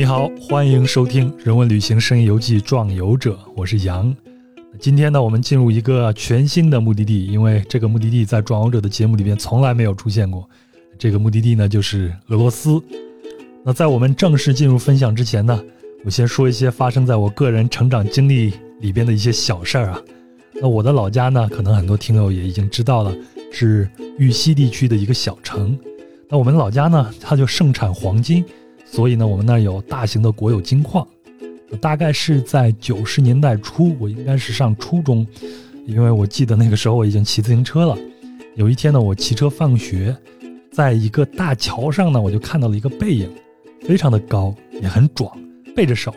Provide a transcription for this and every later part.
你好，欢迎收听《人文旅行声音游记·壮游者》，我是杨。今天呢，我们进入一个全新的目的地，因为这个目的地在《壮游者》的节目里边从来没有出现过。这个目的地呢，就是俄罗斯。那在我们正式进入分享之前呢，我先说一些发生在我个人成长经历里边的一些小事儿啊。那我的老家呢，可能很多听友也已经知道了，是玉溪地区的一个小城。那我们老家呢，它就盛产黄金。所以呢，我们那儿有大型的国有金矿。大概是在九十年代初，我应该是上初中，因为我记得那个时候我已经骑自行车了。有一天呢，我骑车放学，在一个大桥上呢，我就看到了一个背影，非常的高，也很壮，背着手，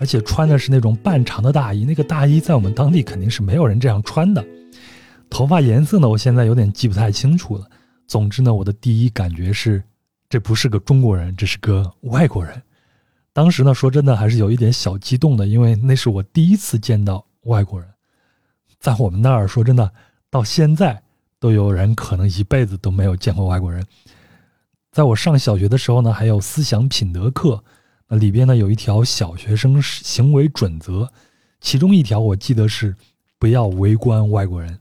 而且穿的是那种半长的大衣。那个大衣在我们当地肯定是没有人这样穿的。头发颜色呢，我现在有点记不太清楚了。总之呢，我的第一感觉是。这不是个中国人，这是个外国人。当时呢，说真的还是有一点小激动的，因为那是我第一次见到外国人。在我们那儿，说真的，到现在都有人可能一辈子都没有见过外国人。在我上小学的时候呢，还有思想品德课，那里边呢有一条小学生行为准则，其中一条我记得是不要围观外国人。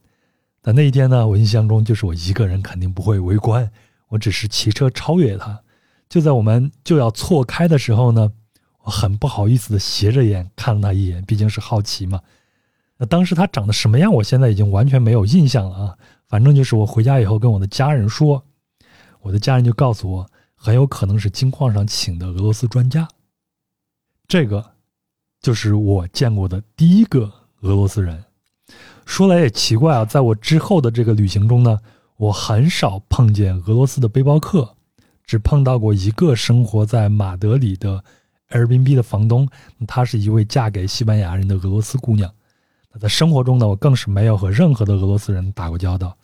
但那一天呢，我印象中就是我一个人肯定不会围观。我只是骑车超越他，就在我们就要错开的时候呢，我很不好意思的斜着眼看了他一眼，毕竟是好奇嘛。那当时他长得什么样，我现在已经完全没有印象了啊。反正就是我回家以后跟我的家人说，我的家人就告诉我，很有可能是金矿上请的俄罗斯专家。这个就是我见过的第一个俄罗斯人。说来也奇怪啊，在我之后的这个旅行中呢。我很少碰见俄罗斯的背包客，只碰到过一个生活在马德里的 Airbnb 的房东，她是一位嫁给西班牙人的俄罗斯姑娘。那在生活中呢，我更是没有和任何的俄罗斯人打过交道。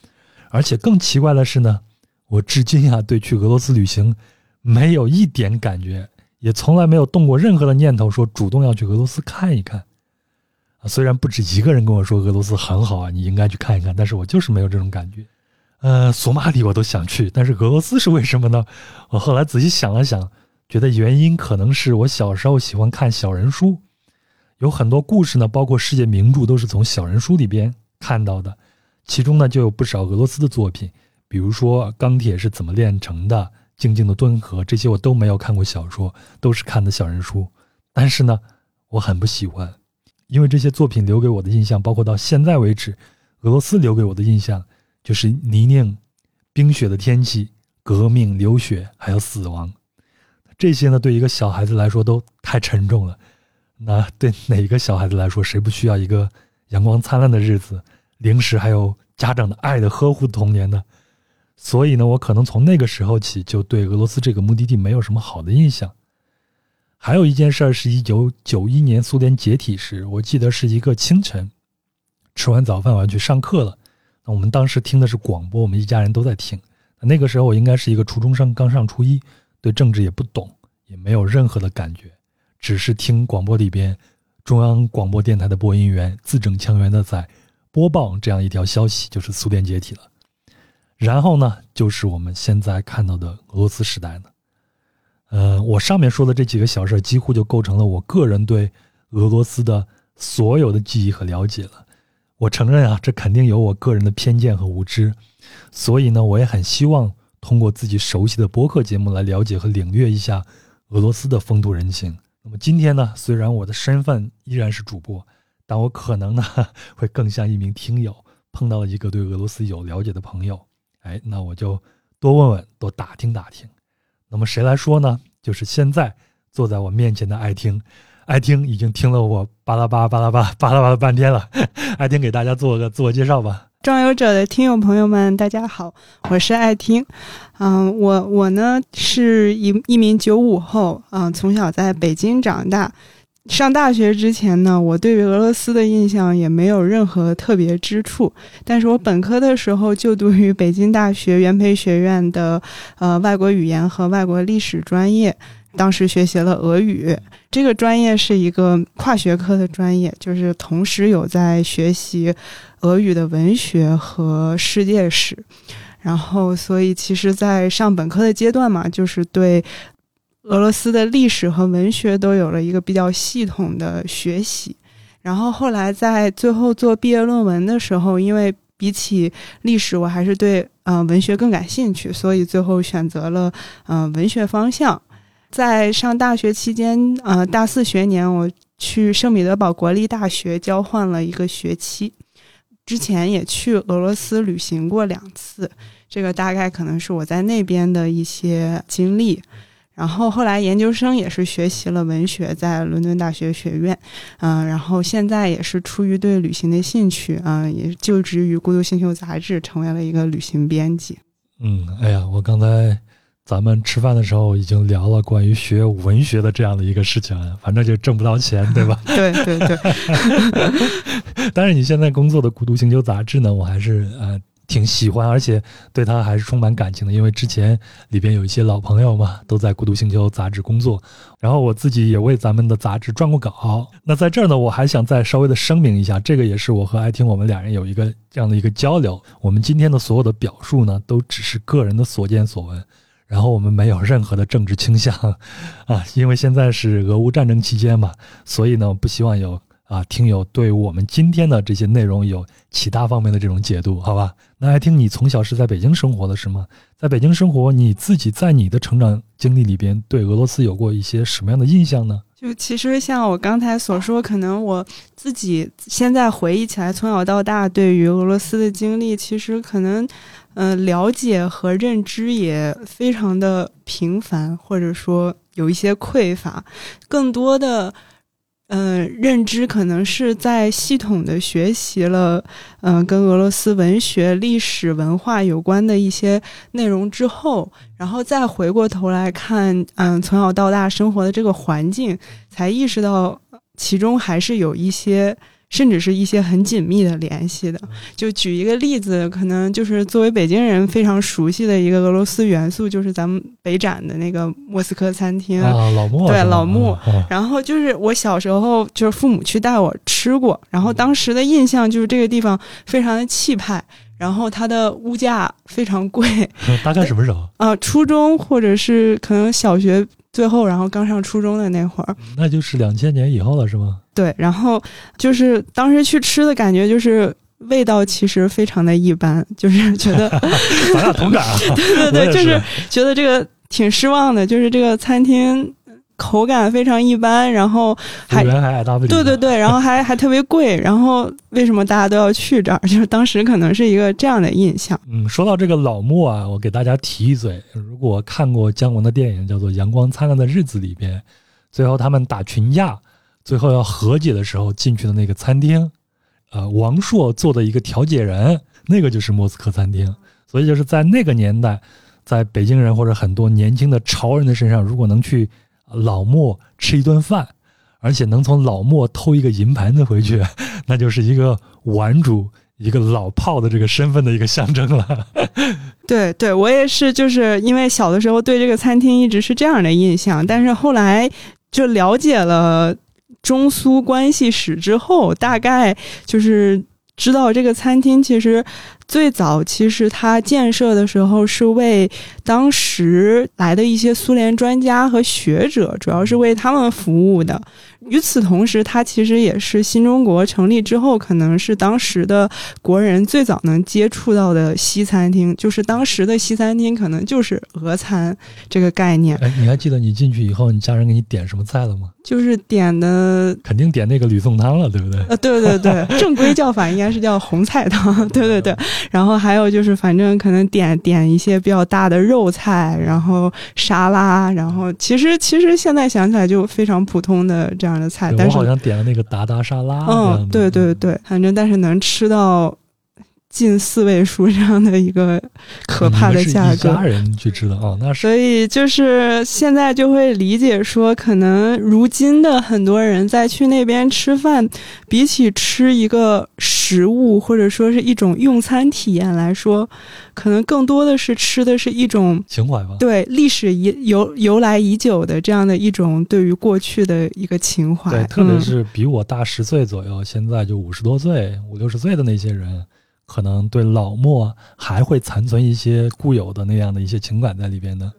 而且更奇怪的是呢，我至今啊对去俄罗斯旅行没有一点感觉，也从来没有动过任何的念头说主动要去俄罗斯看一看。啊，虽然不止一个人跟我说俄罗斯很好啊，你应该去看一看，但是我就是没有这种感觉。呃，索马里我都想去，但是俄罗斯是为什么呢？我后来仔细想了想，觉得原因可能是我小时候喜欢看小人书，有很多故事呢，包括世界名著都是从小人书里边看到的，其中呢就有不少俄罗斯的作品，比如说《钢铁是怎么炼成的》《静静的顿河》这些我都没有看过小说，都是看的小人书，但是呢，我很不喜欢，因为这些作品留给我的印象，包括到现在为止，俄罗斯留给我的印象。就是泥泞、冰雪的天气、革命、流血，还有死亡，这些呢，对一个小孩子来说都太沉重了。那对哪个小孩子来说，谁不需要一个阳光灿烂的日子、零食还有家长的爱的呵护的童年呢？所以呢，我可能从那个时候起，就对俄罗斯这个目的地没有什么好的印象。还有一件事儿，是一九九一年苏联解体时，我记得是一个清晨，吃完早饭我要去上课了。那我们当时听的是广播，我们一家人都在听。那个时候我应该是一个初中生，刚上初一，对政治也不懂，也没有任何的感觉，只是听广播里边中央广播电台的播音员字正腔圆的在播报这样一条消息，就是苏联解体了。然后呢，就是我们现在看到的俄罗斯时代呢。呃，我上面说的这几个小事几乎就构成了我个人对俄罗斯的所有的记忆和了解了。我承认啊，这肯定有我个人的偏见和无知，所以呢，我也很希望通过自己熟悉的播客节目来了解和领略一下俄罗斯的风土人情。那么今天呢，虽然我的身份依然是主播，但我可能呢会更像一名听友，碰到了一个对俄罗斯有了解的朋友，哎，那我就多问问，多打听打听。那么谁来说呢？就是现在坐在我面前的爱听。爱听已经听了我巴拉巴巴拉巴巴拉巴拉半天了，爱听给大家做个自我介绍吧。壮游者的听友朋友们，大家好，我是爱听。嗯，我我呢是一一名九五后，嗯，从小在北京长大。上大学之前呢，我对于俄罗斯的印象也没有任何特别之处。但是我本科的时候就读于北京大学元培学院的呃外国语言和外国历史专业。当时学习了俄语，这个专业是一个跨学科的专业，就是同时有在学习俄语的文学和世界史。然后，所以其实，在上本科的阶段嘛，就是对俄罗斯的历史和文学都有了一个比较系统的学习。然后后来在最后做毕业论文的时候，因为比起历史，我还是对呃文学更感兴趣，所以最后选择了呃文学方向。在上大学期间，呃大四学年，我去圣彼得堡国立大学交换了一个学期。之前也去俄罗斯旅行过两次，这个大概可能是我在那边的一些经历。然后后来研究生也是学习了文学，在伦敦大学学院，嗯，然后现在也是出于对旅行的兴趣，嗯，也就职于《孤独星球》杂志，成为了一个旅行编辑。嗯，哎呀，我刚才咱们吃饭的时候已经聊了关于学文学的这样的一个事情，反正就挣不到钱，对吧？对对对。但是你现在工作的《孤独星球》杂志呢，我还是呃。挺喜欢，而且对它还是充满感情的，因为之前里边有一些老朋友嘛，都在《孤独星球》杂志工作，然后我自己也为咱们的杂志撰过稿。那在这儿呢，我还想再稍微的声明一下，这个也是我和爱听我们俩人有一个这样的一个交流。我们今天的所有的表述呢，都只是个人的所见所闻，然后我们没有任何的政治倾向 啊，因为现在是俄乌战争期间嘛，所以呢，不希望有。啊，听友对我们今天的这些内容有其他方面的这种解读，好吧？那爱听你从小是在北京生活的是吗？在北京生活，你自己在你的成长经历里边，对俄罗斯有过一些什么样的印象呢？就其实像我刚才所说，可能我自己现在回忆起来，从小到大对于俄罗斯的经历，其实可能，嗯，了解和认知也非常的平凡，或者说有一些匮乏，更多的。嗯，认知可能是在系统的学习了，嗯，跟俄罗斯文学、历史文化有关的一些内容之后，然后再回过头来看，嗯，从小到大生活的这个环境，才意识到其中还是有一些。甚至是一些很紧密的联系的。就举一个例子，可能就是作为北京人非常熟悉的一个俄罗斯元素，就是咱们北展的那个莫斯科餐厅啊，老莫对老莫。然后就是我小时候就是父母去带我吃过，然后当时的印象就是这个地方非常的气派，然后它的物价非常贵。大概什么时候？啊，初中或者是可能小学。最后，然后刚上初中的那会儿，那就是两千年以后了，是吗？对，然后就是当时去吃的感觉，就是味道其实非常的一般，就是觉得 咱俩同感啊，对对对，就是觉得这个挺失望的，就是这个餐厅。口感非常一般，然后还对对对，然后还还特别贵，然后为什么大家都要去这儿？就是当时可能是一个这样的印象。嗯，说到这个老莫啊，我给大家提一嘴，如果看过姜文的电影叫做《阳光灿烂的日子》里边，最后他们打群架，最后要和解的时候进去的那个餐厅，呃，王朔做的一个调解人，那个就是莫斯科餐厅。所以就是在那个年代，在北京人或者很多年轻的潮人的身上，如果能去。老莫吃一顿饭，而且能从老莫偷一个银盘子回去，那就是一个玩主、一个老炮的这个身份的一个象征了。对，对我也是，就是因为小的时候对这个餐厅一直是这样的印象，但是后来就了解了中苏关系史之后，大概就是知道这个餐厅其实。最早其实它建设的时候是为当时来的一些苏联专家和学者，主要是为他们服务的。与此同时，它其实也是新中国成立之后，可能是当时的国人最早能接触到的西餐厅。就是当时的西餐厅，可能就是俄餐这个概念。哎，你还记得你进去以后，你家人给你点什么菜了吗？就是点的，肯定点那个吕宋汤了，对不对？呃，对对对，正规叫法应该是叫红菜汤。对对对。然后还有就是，反正可能点点一些比较大的肉菜，然后沙拉，然后其实其实现在想起来就非常普通的这样的菜。我好像点了那个达达沙拉。嗯，对对对，反正但是能吃到。近四位数这样的一个可怕的价格，家人去吃的哦，那是所以就是现在就会理解说，可能如今的很多人在去那边吃饭，比起吃一个食物或者说是一种用餐体验来说，可能更多的是吃的是一种情怀吧，对历史已由由来已久的这样的一种对于过去的一个情怀。对，特别是比我大十岁左右，现在就五十多岁、五六十岁的那些人。可能对老莫还会残存一些固有的那样的一些情感在里边的。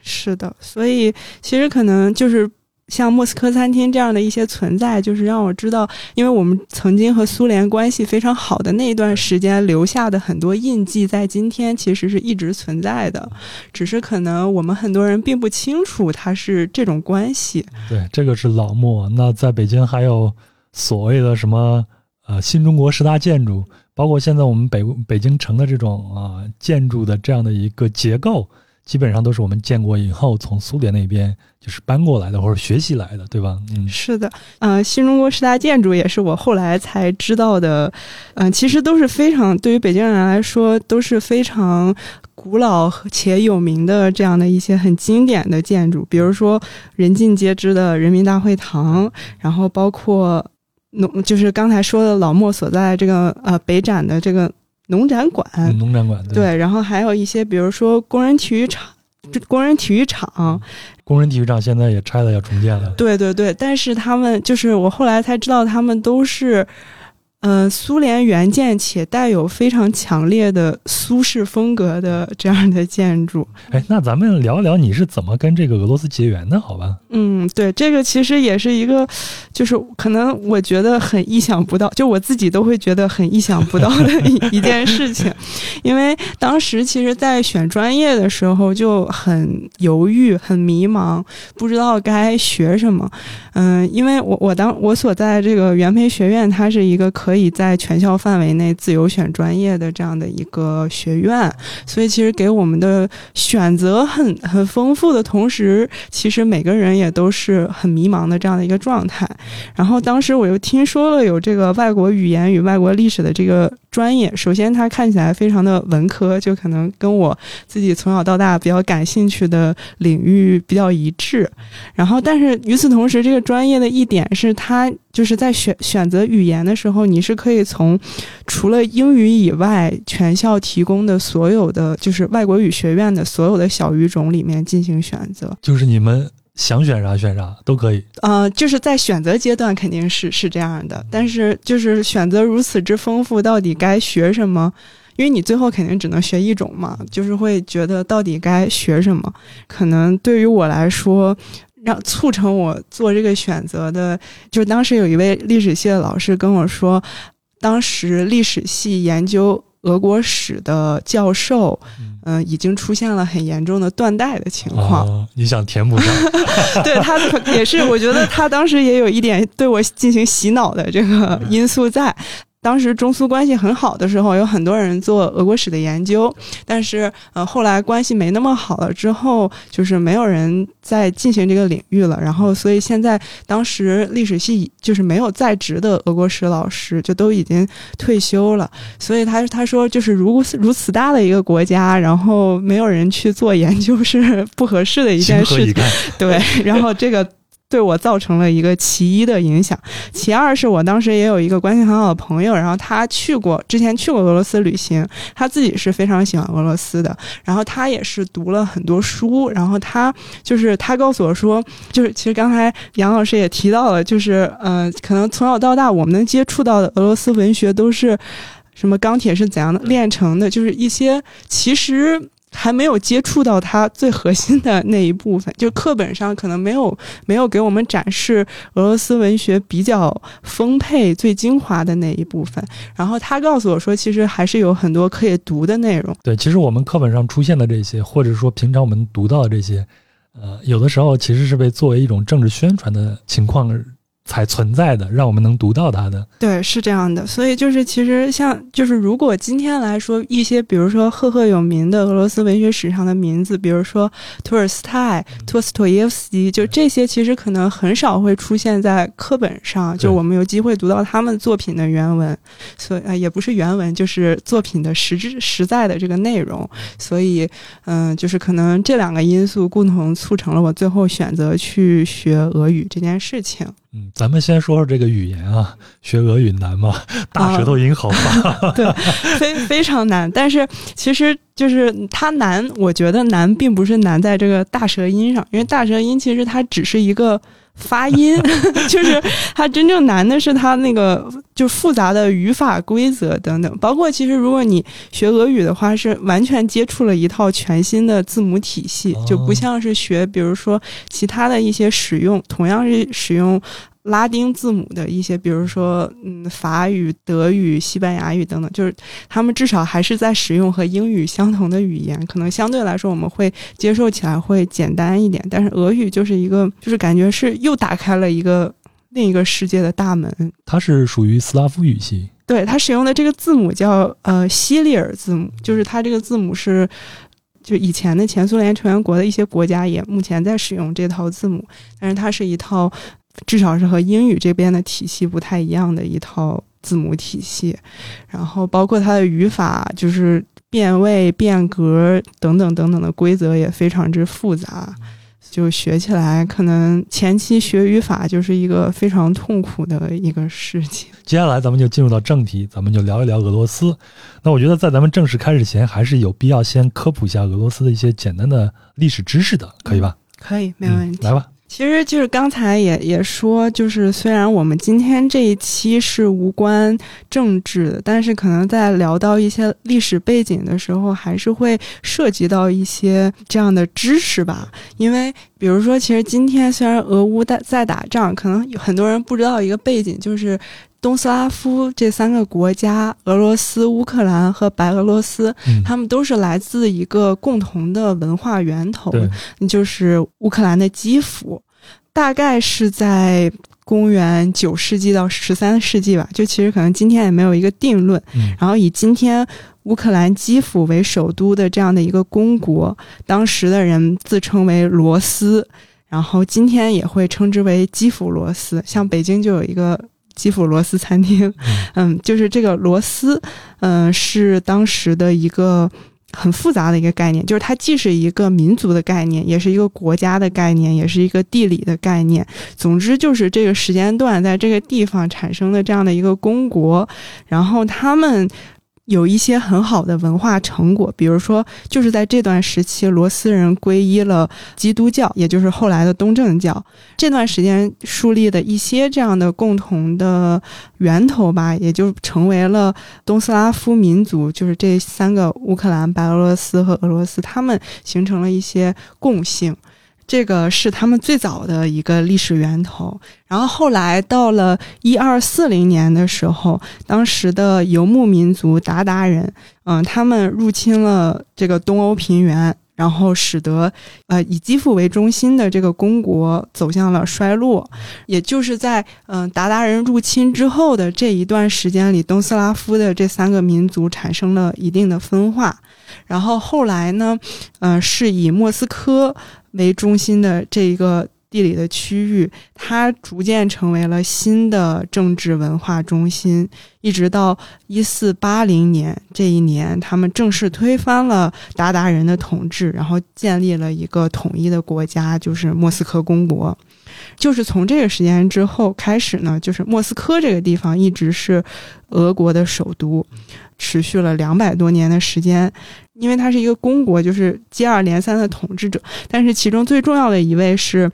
是的，所以其实可能就是像莫斯科餐厅这样的一些存在，就是让我知道，因为我们曾经和苏联关系非常好的那一段时间留下的很多印记，在今天其实是一直存在的，只是可能我们很多人并不清楚它是这种关系。对，这个是老莫。那在北京还有所谓的什么呃新中国十大建筑，包括现在我们北北京城的这种啊建筑的这样的一个结构。基本上都是我们建国以后从苏联那边就是搬过来的或者学习来的，对吧？嗯，是的，呃，新中国十大建筑也是我后来才知道的，嗯，其实都是非常对于北京人来说都是非常古老且有名的这样的一些很经典的建筑，比如说人尽皆知的人民大会堂，然后包括农，就是刚才说的老莫所在这个呃北展的这个。农展馆，农展馆对，然后还有一些，比如说工人体育场，工人体育场，工人体育场现在也拆了，要重建了。对对对，但是他们就是我后来才知道，他们都是。嗯，苏联原件且带有非常强烈的苏式风格的这样的建筑。哎，那咱们聊聊你是怎么跟这个俄罗斯结缘的？好吧？嗯，对，这个其实也是一个，就是可能我觉得很意想不到，就我自己都会觉得很意想不到的 一一件事情。因为当时其实，在选专业的时候就很犹豫、很迷茫，不知道该学什么。嗯，因为我我当我所在这个元培学院，它是一个可可以在全校范围内自由选专业的这样的一个学院，所以其实给我们的选择很很丰富的同时，其实每个人也都是很迷茫的这样的一个状态。然后当时我又听说了有这个外国语言与外国历史的这个专业，首先它看起来非常的文科，就可能跟我自己从小到大比较感兴趣的领域比较一致。然后，但是与此同时，这个专业的一点是它。就是在选选择语言的时候，你是可以从除了英语以外，全校提供的所有的就是外国语学院的所有的小语种里面进行选择。就是你们想选啥选啥都可以。呃，就是在选择阶段肯定是是这样的，但是就是选择如此之丰富，到底该学什么？因为你最后肯定只能学一种嘛，就是会觉得到底该学什么？可能对于我来说。让促成我做这个选择的，就是当时有一位历史系的老师跟我说，当时历史系研究俄国史的教授，嗯，已经出现了很严重的断代的情况。你想填补上？对他也是，我觉得他当时也有一点对我进行洗脑的这个因素在。当时中苏关系很好的时候，有很多人做俄国史的研究，但是呃后来关系没那么好了之后，就是没有人再进行这个领域了。然后所以现在当时历史系就是没有在职的俄国史老师，就都已经退休了。所以他他说就是如如此大的一个国家，然后没有人去做研究是不合适的一件事情。对，然后这个。对我造成了一个其一的影响，其二是我当时也有一个关系很好的朋友，然后他去过之前去过俄罗斯旅行，他自己是非常喜欢俄罗斯的，然后他也是读了很多书，然后他就是他告诉我说，就是其实刚才杨老师也提到了，就是呃，可能从小到大我们能接触到的俄罗斯文学都是什么钢铁是怎样的炼成的，就是一些其实。还没有接触到它最核心的那一部分，就课本上可能没有没有给我们展示俄罗斯文学比较丰沛、最精华的那一部分。然后他告诉我说，其实还是有很多可以读的内容。对，其实我们课本上出现的这些，或者说平常我们读到的这些，呃，有的时候其实是被作为一种政治宣传的情况。才存在的，让我们能读到它的。对，是这样的。所以就是，其实像就是，如果今天来说一些，比如说赫赫有名的俄罗斯文学史上的名字，比如说托尔斯泰、托斯托耶夫斯基，就这些，其实可能很少会出现在课本上，就我们有机会读到他们作品的原文。所以，呃，也不是原文，就是作品的实质实在的这个内容。所以，嗯，就是可能这两个因素共同促成了我最后选择去学俄语这件事情。嗯，咱们先说说这个语言啊，学俄语难吗？大舌头音好发，对，非非常难。但是其实就是它难，我觉得难并不是难在这个大舌音上，因为大舌音其实它只是一个发音，就是它真正难的是它那个就复杂的语法规则等等。包括其实如果你学俄语的话，是完全接触了一套全新的字母体系，就不像是学比如说其他的一些使用，同样是使用。拉丁字母的一些，比如说，嗯，法语、德语、西班牙语等等，就是他们至少还是在使用和英语相同的语言，可能相对来说我们会接受起来会简单一点。但是俄语就是一个，就是感觉是又打开了一个另一个世界的大门。它是属于斯拉夫语系，对，它使用的这个字母叫呃西里尔字母，就是它这个字母是就以前的前苏联成员国的一些国家也目前在使用这套字母，但是它是一套。至少是和英语这边的体系不太一样的一套字母体系，然后包括它的语法，就是变位、变格等等等等的规则也非常之复杂，就学起来可能前期学语法就是一个非常痛苦的一个事情。接下来咱们就进入到正题，咱们就聊一聊俄罗斯。那我觉得在咱们正式开始前，还是有必要先科普一下俄罗斯的一些简单的历史知识的，可以吧？可以，没问题。来吧。其实就是刚才也也说，就是虽然我们今天这一期是无关政治的，但是可能在聊到一些历史背景的时候，还是会涉及到一些这样的知识吧。因为比如说，其实今天虽然俄乌在在打仗，可能很多人不知道一个背景，就是。东斯拉夫这三个国家，俄罗斯、乌克兰和白俄罗斯，他们都是来自一个共同的文化源头，就是乌克兰的基辅。大概是在公元九世纪到十三世纪吧，就其实可能今天也没有一个定论。然后以今天乌克兰基辅为首都的这样的一个公国，当时的人自称为罗斯，然后今天也会称之为基辅罗斯。像北京就有一个。基辅罗斯餐厅，嗯，就是这个罗斯，嗯，是当时的一个很复杂的一个概念，就是它既是一个民族的概念，也是一个国家的概念，也是一个地理的概念。总之，就是这个时间段在这个地方产生的这样的一个公国，然后他们。有一些很好的文化成果，比如说，就是在这段时期，罗斯人皈依了基督教，也就是后来的东正教。这段时间树立的一些这样的共同的源头吧，也就成为了东斯拉夫民族，就是这三个乌克兰、白俄罗斯和俄罗斯，他们形成了一些共性。这个是他们最早的一个历史源头，然后后来到了一二四零年的时候，当时的游牧民族鞑靼人，嗯，他们入侵了这个东欧平原，然后使得呃以基辅为中心的这个公国走向了衰落。也就是在嗯达达人入侵之后的这一段时间里，东斯拉夫的这三个民族产生了一定的分化。然后后来呢，呃，是以莫斯科。为中心的这一个地理的区域，它逐渐成为了新的政治文化中心。一直到一四八零年这一年，他们正式推翻了鞑靼人的统治，然后建立了一个统一的国家，就是莫斯科公国。就是从这个时间之后开始呢，就是莫斯科这个地方一直是俄国的首都，持续了两百多年的时间。因为它是一个公国，就是接二连三的统治者，但是其中最重要的一位是。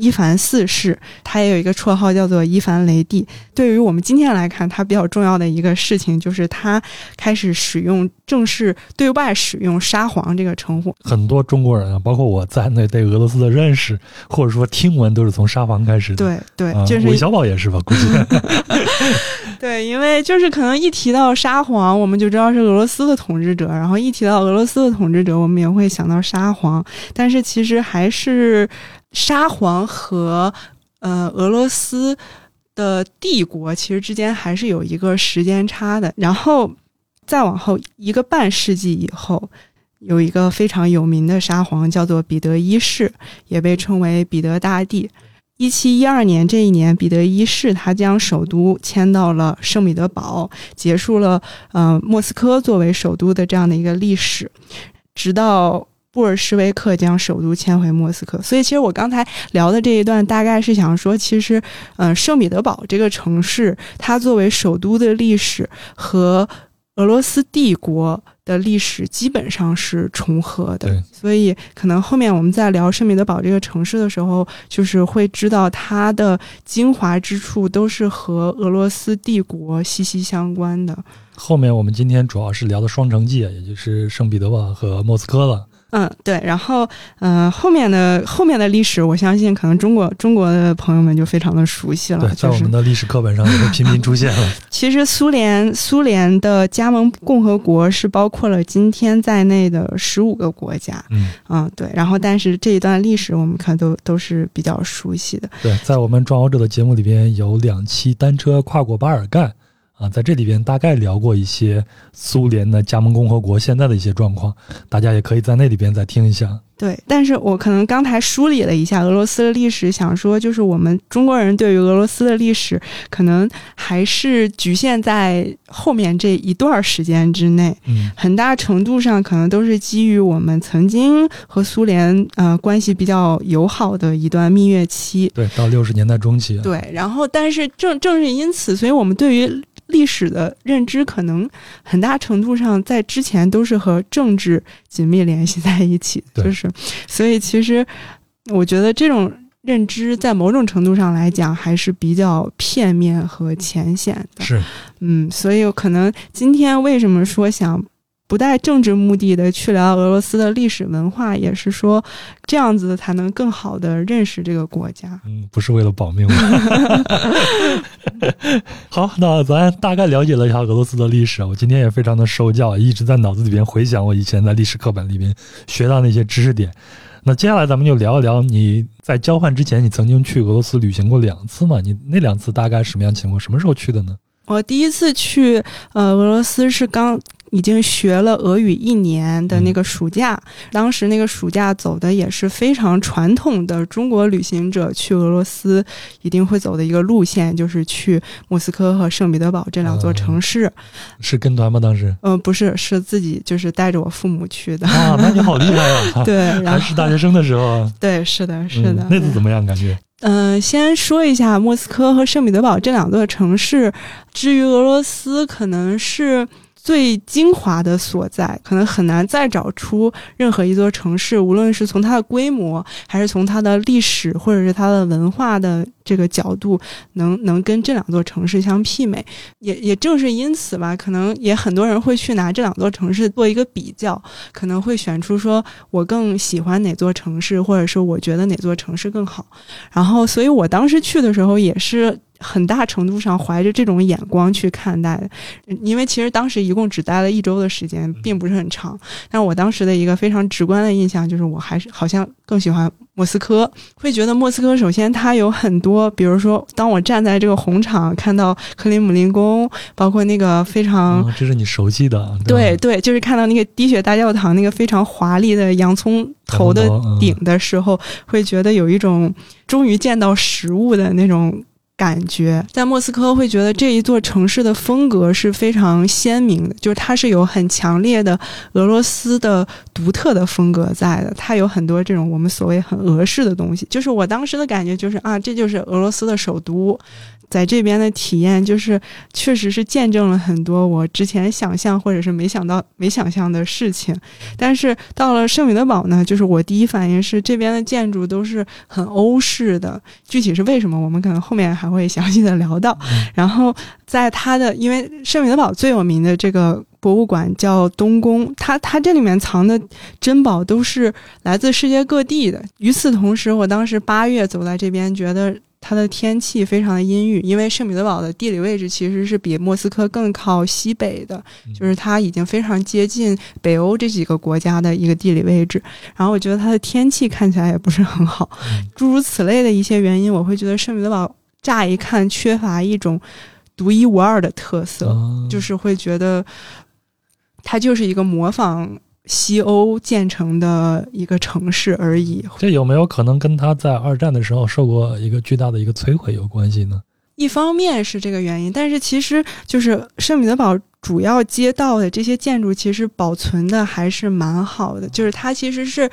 伊凡四世，他也有一个绰号叫做伊凡雷帝。对于我们今天来看，他比较重要的一个事情就是他开始使用正式对外使用沙皇这个称呼。很多中国人啊，包括我在内，对俄罗斯的认识或者说听闻都是从沙皇开始的。对对，就是韦小宝也是吧？估计。对，因为就是可能一提到沙皇，我们就知道是俄罗斯的统治者，然后一提到俄罗斯的统治者，我们也会想到沙皇。但是其实还是。沙皇和呃俄罗斯的帝国其实之间还是有一个时间差的。然后再往后一个半世纪以后，有一个非常有名的沙皇叫做彼得一世，也被称为彼得大帝。一七一二年这一年，彼得一世他将首都迁到了圣彼得堡，结束了呃莫斯科作为首都的这样的一个历史，直到。布尔什维克将首都迁回莫斯科，所以其实我刚才聊的这一段，大概是想说，其实，嗯，圣彼得堡这个城市，它作为首都的历史和俄罗斯帝国的历史基本上是重合的，所以可能后面我们在聊圣彼得堡这个城市的时候，就是会知道它的精华之处都是和俄罗斯帝国息息相关的。后面我们今天主要是聊的双城记，也就是圣彼得堡和莫斯科了。嗯，对，然后，嗯，后面的后面的历史，我相信可能中国中国的朋友们就非常的熟悉了。对，在我们的历史课本上也会频频出现了。其实苏联苏联的加盟共和国是包括了今天在内的十五个国家。嗯嗯，对，然后但是这一段历史我们看都都是比较熟悉的。对，在我们壮游者的节目里边有两期单车跨过巴尔干。啊，在这里边大概聊过一些苏联的加盟共和国现在的一些状况，大家也可以在那里边再听一下。对，但是我可能刚才梳理了一下俄罗斯的历史，想说就是我们中国人对于俄罗斯的历史，可能还是局限在后面这一段时间之内。嗯，很大程度上可能都是基于我们曾经和苏联呃关系比较友好的一段蜜月期。对，到六十年代中期。对，然后但是正正是因此，所以我们对于历史的认知可能很大程度上在之前都是和政治紧密联系在一起，就是，所以其实我觉得这种认知在某种程度上来讲还是比较片面和浅显的。是，嗯，所以可能今天为什么说想。不带政治目的的去聊俄罗斯的历史文化，也是说这样子才能更好的认识这个国家。嗯，不是为了保命。好，那咱大概了解了一下俄罗斯的历史。我今天也非常的受教，一直在脑子里边回想我以前在历史课本里边学到那些知识点。那接下来咱们就聊一聊你在交换之前，你曾经去俄罗斯旅行过两次嘛？你那两次大概什么样情况？什么时候去的呢？我第一次去呃俄罗斯是刚。已经学了俄语一年的那个暑假，当时那个暑假走的也是非常传统的中国旅行者去俄罗斯一定会走的一个路线，就是去莫斯科和圣彼得堡这两座城市。是跟团吗？当时？嗯，不是，是自己就是带着我父母去的。啊，那你好厉害啊！对，还是大学生的时候。对，是的，是的。那次怎么样？感觉？嗯，先说一下莫斯科和圣彼得堡这两座城市。至于俄罗斯，可能是。最精华的所在，可能很难再找出任何一座城市，无论是从它的规模，还是从它的历史，或者是它的文化的这个角度，能能跟这两座城市相媲美。也也正是因此吧，可能也很多人会去拿这两座城市做一个比较，可能会选出说我更喜欢哪座城市，或者说我觉得哪座城市更好。然后，所以我当时去的时候也是。很大程度上怀着这种眼光去看待的，因为其实当时一共只待了一周的时间，并不是很长。但我当时的一个非常直观的印象就是，我还是好像更喜欢莫斯科。会觉得莫斯科首先它有很多，比如说，当我站在这个红场看到克里姆林宫，包括那个非常，这是你熟悉的，对对，就是看到那个滴血大教堂那个非常华丽的洋葱头的顶的时候，会觉得有一种终于见到实物的那种。感觉在莫斯科会觉得这一座城市的风格是非常鲜明的，就是它是有很强烈的俄罗斯的独特的风格在的，它有很多这种我们所谓很俄式的东西。就是我当时的感觉就是啊，这就是俄罗斯的首都。在这边的体验就是，确实是见证了很多我之前想象或者是没想到、没想象的事情。但是到了圣彼得堡呢，就是我第一反应是这边的建筑都是很欧式的。具体是为什么，我们可能后面还会详细的聊到。然后在它的，因为圣彼得堡最有名的这个博物馆叫东宫，它它这里面藏的珍宝都是来自世界各地的。与此同时，我当时八月走在这边，觉得。它的天气非常的阴郁，因为圣彼得堡的地理位置其实是比莫斯科更靠西北的，就是它已经非常接近北欧这几个国家的一个地理位置。然后我觉得它的天气看起来也不是很好，诸如此类的一些原因，我会觉得圣彼得堡乍一看缺乏一种独一无二的特色，就是会觉得它就是一个模仿。西欧建成的一个城市而已，这有没有可能跟他在二战的时候受过一个巨大的一个摧毁有关系呢？一方面是这个原因，但是其实就是圣彼得堡主要街道的这些建筑其实保存的还是蛮好的，就是它其实是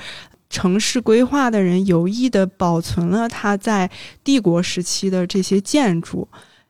城市规划的人有意的保存了它在帝国时期的这些建筑。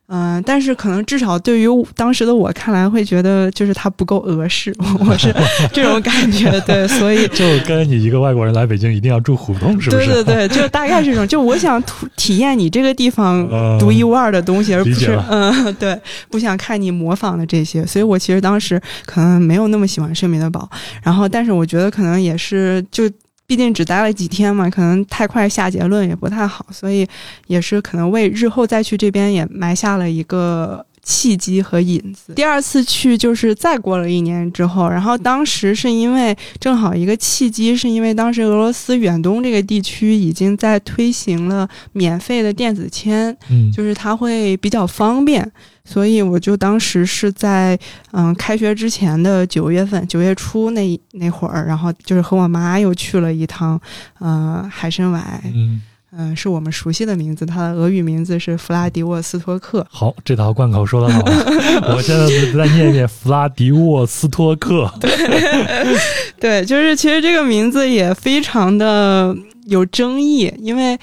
嗯，但是可能至少对于当时的我看来，会觉得就是它不够俄式，我是 这种感觉，对，所以 就跟你一个外国人来北京一定要住胡同，是不是？对对对，就大概这种，就我想体体验你这个地方独一无二的东西，而不是嗯，对，不想看你模仿的这些，所以我其实当时可能没有那么喜欢圣彼得堡，然后，但是我觉得可能也是就。毕竟只待了几天嘛，可能太快下结论也不太好，所以也是可能为日后再去这边也埋下了一个契机和引子。第二次去就是再过了一年之后，然后当时是因为正好一个契机，是因为当时俄罗斯远东这个地区已经在推行了免费的电子签，嗯，就是它会比较方便。所以我就当时是在嗯开学之前的九月份，九月初那那会儿，然后就是和我妈又去了一趟，呃海参崴，嗯嗯是我们熟悉的名字，它的俄语名字是弗拉迪沃斯托克。好，这套贯口说的好，我现在再念一遍弗拉迪沃斯托克。对，对，就是其实这个名字也非常的有争议，因为。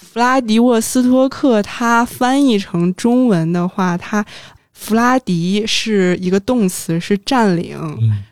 弗拉迪沃斯托克，它翻译成中文的话，它弗拉迪是一个动词，是占领，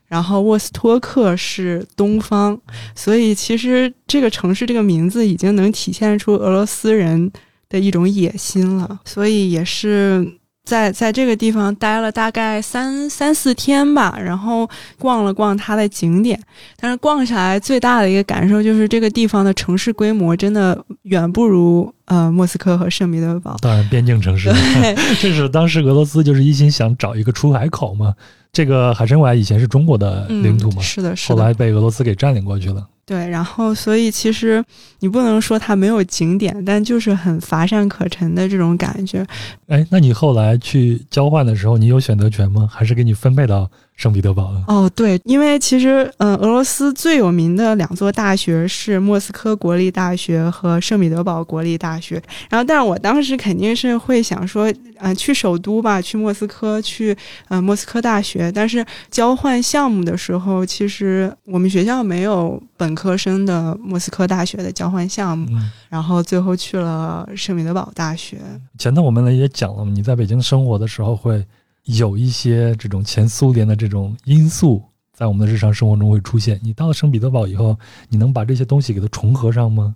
然后沃斯托克是东方，所以其实这个城市这个名字已经能体现出俄罗斯人的一种野心了，所以也是。在在这个地方待了大概三三四天吧，然后逛了逛它的景点，但是逛下来最大的一个感受就是这个地方的城市规模真的远不如呃莫斯科和圣彼得堡。当然，边境城市，这是当时俄罗斯就是一心想找一个出海口嘛。这个海参崴以前是中国的领土嘛，是的，是的，后来被俄罗斯给占领过去了。对，然后所以其实你不能说它没有景点，但就是很乏善可陈的这种感觉。哎，那你后来去交换的时候，你有选择权吗？还是给你分配到？圣彼得堡的哦，对，因为其实，嗯，俄罗斯最有名的两座大学是莫斯科国立大学和圣彼得堡国立大学。然后，但是我当时肯定是会想说，嗯，去首都吧，去莫斯科，去呃莫斯科大学。但是交换项目的时候，其实我们学校没有本科生的莫斯科大学的交换项目。然后最后去了圣彼得堡大学。前头我们呢也讲了，你在北京生活的时候会。有一些这种前苏联的这种因素在我们的日常生活中会出现。你到了圣彼得堡以后，你能把这些东西给它重合上吗？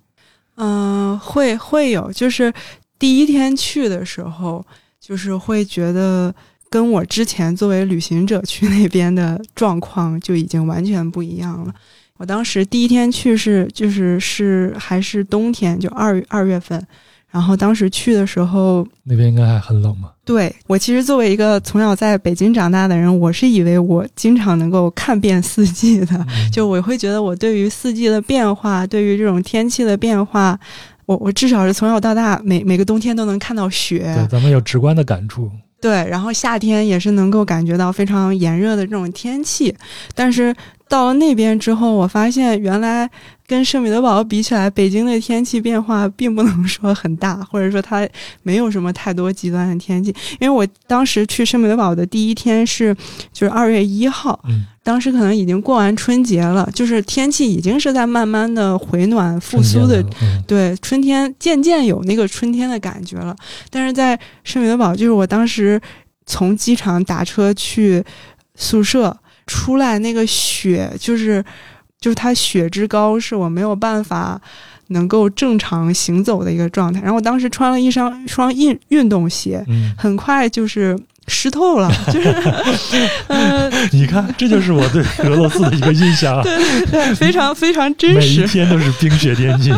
嗯，会会有。就是第一天去的时候，就是会觉得跟我之前作为旅行者去那边的状况就已经完全不一样了。我当时第一天去是就是是还是冬天，就二二月份。然后当时去的时候，那边应该还很冷吧？对我其实作为一个从小在北京长大的人，我是以为我经常能够看遍四季的，就我会觉得我对于四季的变化，对于这种天气的变化，我我至少是从小到大每每个冬天都能看到雪。对，咱们有直观的感触。对，然后夏天也是能够感觉到非常炎热的这种天气，但是。到了那边之后，我发现原来跟圣彼得堡比起来，北京的天气变化并不能说很大，或者说它没有什么太多极端的天气。因为我当时去圣彼得堡的第一天是就是二月一号，当时可能已经过完春节了，就是天气已经是在慢慢的回暖复苏的，对，春天渐渐有那个春天的感觉了。但是在圣彼得堡，就是我当时从机场打车去宿舍。出来那个雪，就是就是它血脂高，是我没有办法能够正常行走的一个状态。然后我当时穿了一双双运运动鞋，很快就是。湿透了，就是，呃，你看，这就是我对俄罗斯的一个印象，对对对，非常非常真实，每一天都是冰雪天气。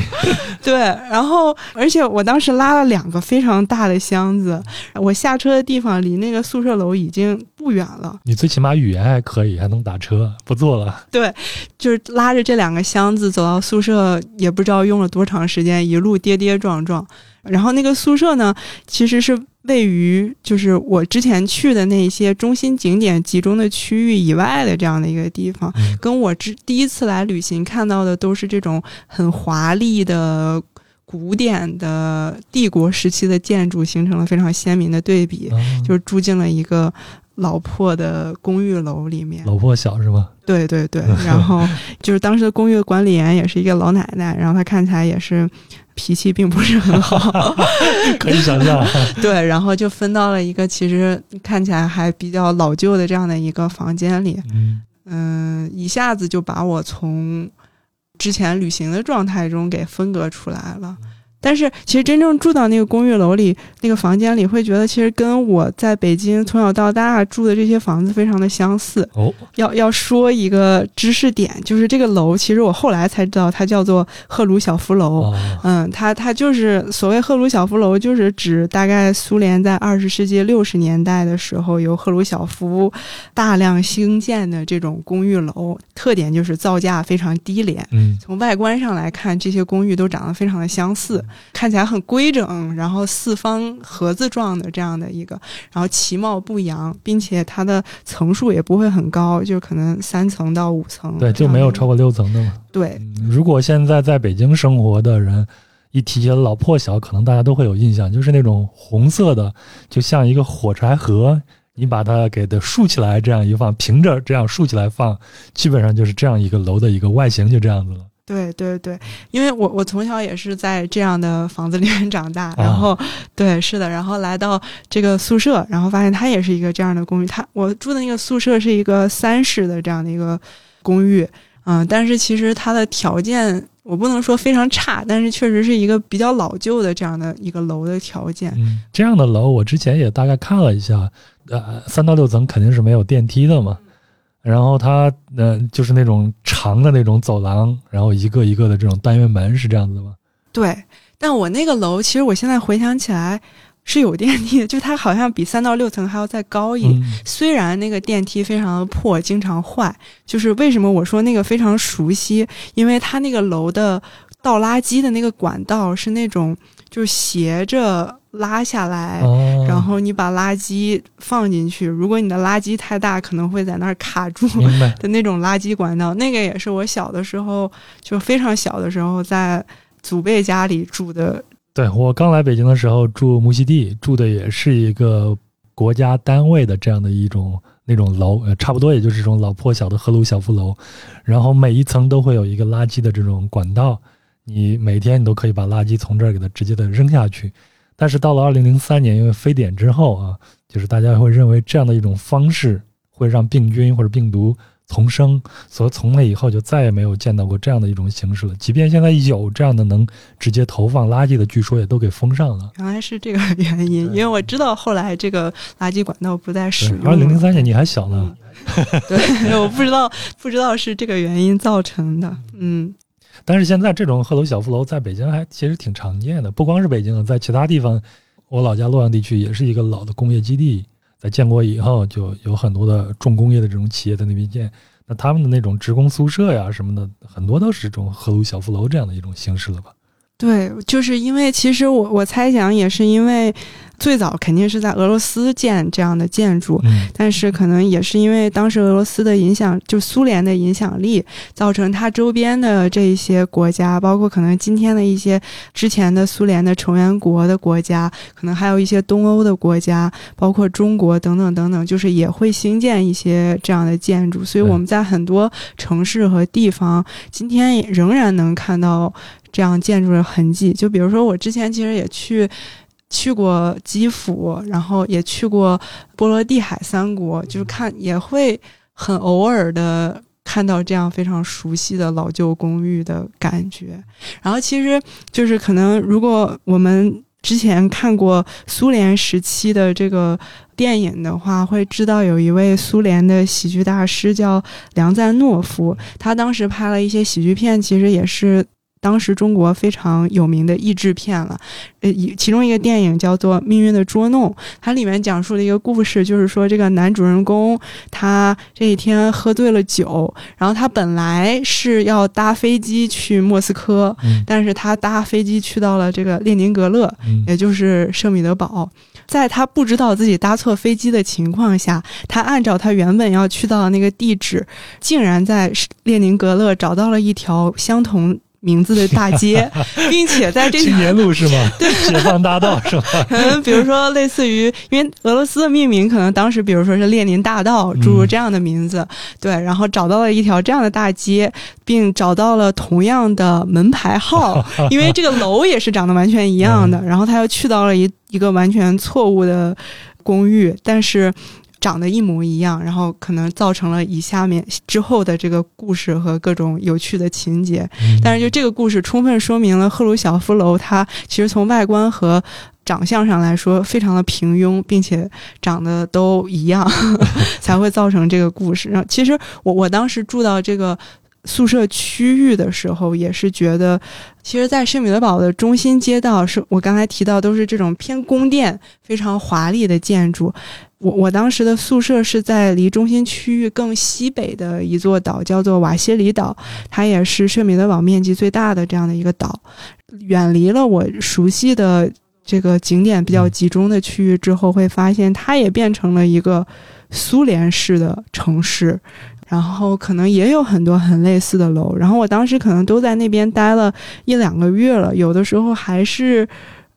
对，然后而且我当时拉了两个非常大的箱子，我下车的地方离那个宿舍楼已经不远了。你最起码语言还可以，还能打车，不坐了。对，就是拉着这两个箱子走到宿舍，也不知道用了多长时间，一路跌跌撞撞。然后那个宿舍呢，其实是。位于就是我之前去的那些中心景点集中的区域以外的这样的一个地方，跟我之第一次来旅行看到的都是这种很华丽的古典的帝国时期的建筑，形成了非常鲜明的对比。就是住进了一个老破的公寓楼里面，老破小是吧？对对对。然后就是当时的公寓管理员也是一个老奶奶，然后她看起来也是脾气并不是很好，可以想象。对，然后就分到了一个其实看起来还比较老旧的这样的一个房间里。嗯嗯，一下子就把我从之前旅行的状态中给分隔出来了。但是，其实真正住到那个公寓楼里、那个房间里，会觉得其实跟我在北京从小到大住的这些房子非常的相似。哦，要要说一个知识点，就是这个楼，其实我后来才知道，它叫做赫鲁晓夫楼。哦嗯，它它就是所谓赫鲁晓夫楼，就是指大概苏联在二十世纪六十年代的时候，由赫鲁晓夫大量兴建的这种公寓楼，特点就是造价非常低廉。嗯从外观上来看，这些公寓都长得非常的相似，看起来很规整，然后四方盒子状的这样的一个，然后其貌不扬，并且它的层数也不会很高，就可能三层到五层。对，就没有超过六层的嘛。对嗯如果现在在北京生活的人，一提起老破小，可能大家都会有印象，就是那种红色的，就像一个火柴盒，你把它给它竖起来，这样一放，平着这样竖起来放，基本上就是这样一个楼的一个外形，就这样子了。对对对，因为我我从小也是在这样的房子里面长大，然后、对是的，然后来到这个宿舍，然后发现它也是一个这样的公寓。它我住的那个宿舍是一个三室的这样的一个公寓，嗯，但是其实它的条件我不能说非常差，但是确实是一个比较老旧的这样的一个楼的条件。嗯，这样的楼我之前也大概看了一下，呃，三到六层肯定是没有电梯的嘛。然后它呃就是那种长的那种走廊，然后一个一个的这种单元门是这样子的吗？对，但我那个楼其实我现在回想起来是有电梯的，就它好像比三到六层还要再高一点。嗯虽然那个电梯非常的破，经常坏，就是为什么我说那个非常熟悉，因为它那个楼的倒垃圾的那个管道是那种就是斜着拉下来。哦，然后你把垃圾放进去，如果你的垃圾太大，可能会在那儿卡住。的那种垃圾管道。那个也是我小的时候，就非常小的时候在祖辈家里住的。对我刚来北京的时候住木樨地，住的也是一个国家单位的这样的一种那种楼，呃，差不多也就是这种老破小的赫鲁晓夫楼，然后每一层都会有一个垃圾的这种管道，你每天你都可以把垃圾从这儿给它直接的扔下去。但是到了二零零三年，因为非典之后啊，就是大家会认为这样的一种方式会让病菌或者病毒丛生，所以从那以后就再也没有见到过这样的一种形式了。即便现在有这样的能直接投放垃圾的，据说也都给封上了。原来是这个原因，因为我知道后来这个垃圾管道不再使用了。二零零三年你还小呢，对，我不知道，不知道是这个原因造成的。嗯，但是现在这种赫鲁晓夫楼在北京还其实挺常见的，不光是北京，在其他地方，我老家洛阳地区也是一个老的工业基地，在建国以后就有很多的重工业的这种企业在那边建，那他们的那种职工宿舍呀什么的，很多都是这种赫鲁晓夫楼这样的一种形式了吧？对，就是因为其实我我猜想也是因为最早肯定是在俄罗斯建这样的建筑，嗯但是可能也是因为当时俄罗斯的影响，就苏联的影响力，造成它周边的这一些国家，包括可能今天的一些之前的苏联的成员国的国家，可能还有一些东欧的国家，包括中国等等等等，就是也会兴建一些这样的建筑，所以我们在很多城市和地方，今天仍然能看到这样建筑的痕迹。就比如说，我之前其实也去。去过基辅，然后也去过波罗的海三国，就是看也会很偶尔的看到这样非常熟悉的老旧公寓的感觉。然后其实就是可能如果我们之前看过苏联时期的这个电影的话，会知道有一位苏联的喜剧大师叫梁赞诺夫，他当时拍了一些喜剧片，其实也是。当时中国非常有名的译制片了，呃，以其中一个电影叫做《命运的捉弄》，它里面讲述了一个故事，就是说这个男主人公他这一天喝醉了酒，然后他本来是要搭飞机去莫斯科，嗯。但是他搭飞机去到了这个列宁格勒，嗯。也就是圣彼得堡。在他不知道自己搭错飞机的情况下，他按照他原本要去到的那个地址，竟然在列宁格勒找到了一条相同名字的大街，并且在这青年路是吗？对，解放大道是吧？可能比如说类似于，因为俄罗斯的命名可能当时比如说是列宁大道，诸如这样的名字，对，然后找到了一条这样的大街，并找到了同样的门牌号，因为这个楼也是长得完全一样的，然后他又去到了一一个完全错误的公寓，但是。长得一模一样，然后可能造成了以下面之后的这个故事和各种有趣的情节。但是就这个故事充分说明了赫鲁晓夫楼，它其实从外观和长相上来说非常的平庸，并且长得都一样，才会造成这个故事。然后其实我我当时住到这个宿舍区域的时候，也是觉得，其实，在圣彼得堡的中心街道，是我刚才提到都是这种偏宫殿、非常华丽的建筑。我我当时的宿舍是在离中心区域更西北的一座岛，叫做瓦西里岛，它也是圣彼得堡面积最大的这样的一个岛。远离了我熟悉的这个景点比较集中的区域之后，会发现它也变成了一个苏联式的城市，然后可能也有很多很类似的楼。然后我当时可能都在那边待了一两个月了，有的时候还是。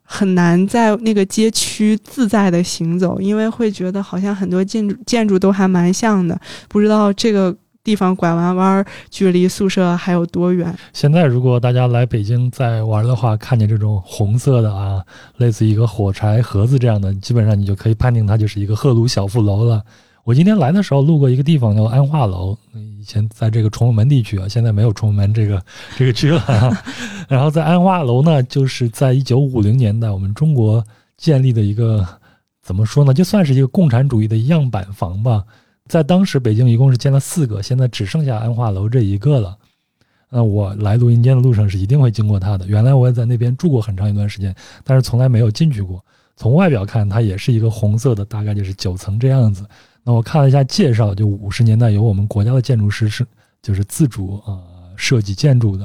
很难在那个街区自在的行走，因为会觉得好像很多建筑建筑都还蛮像的，不知道这个地方拐弯弯距离宿舍还有多远。现在如果大家来北京在玩的话，看见这种红色的啊，类似一个火柴盒子这样的，基本上你就可以判定它就是一个赫鲁晓夫楼了。我今天来的时候路过一个地方叫安化楼，以前在这个崇文门地区啊，现在没有崇文门这个这个区了。然后在安化楼呢，就是在一九五零年代我们中国建立的一个怎么说呢，就算是一个共产主义的样板房吧。在当时北京一共是建了四个，现在只剩下安化楼这一个了。那我来录音间的路上是一定会经过它的。原来我也在那边住过很长一段时间，但是从来没有进去过。从外表看，它也是一个红色的，大概就是九层这样子。那我看了一下介绍，就五十年代由我们国家的建筑师是就是自主啊设计建筑的，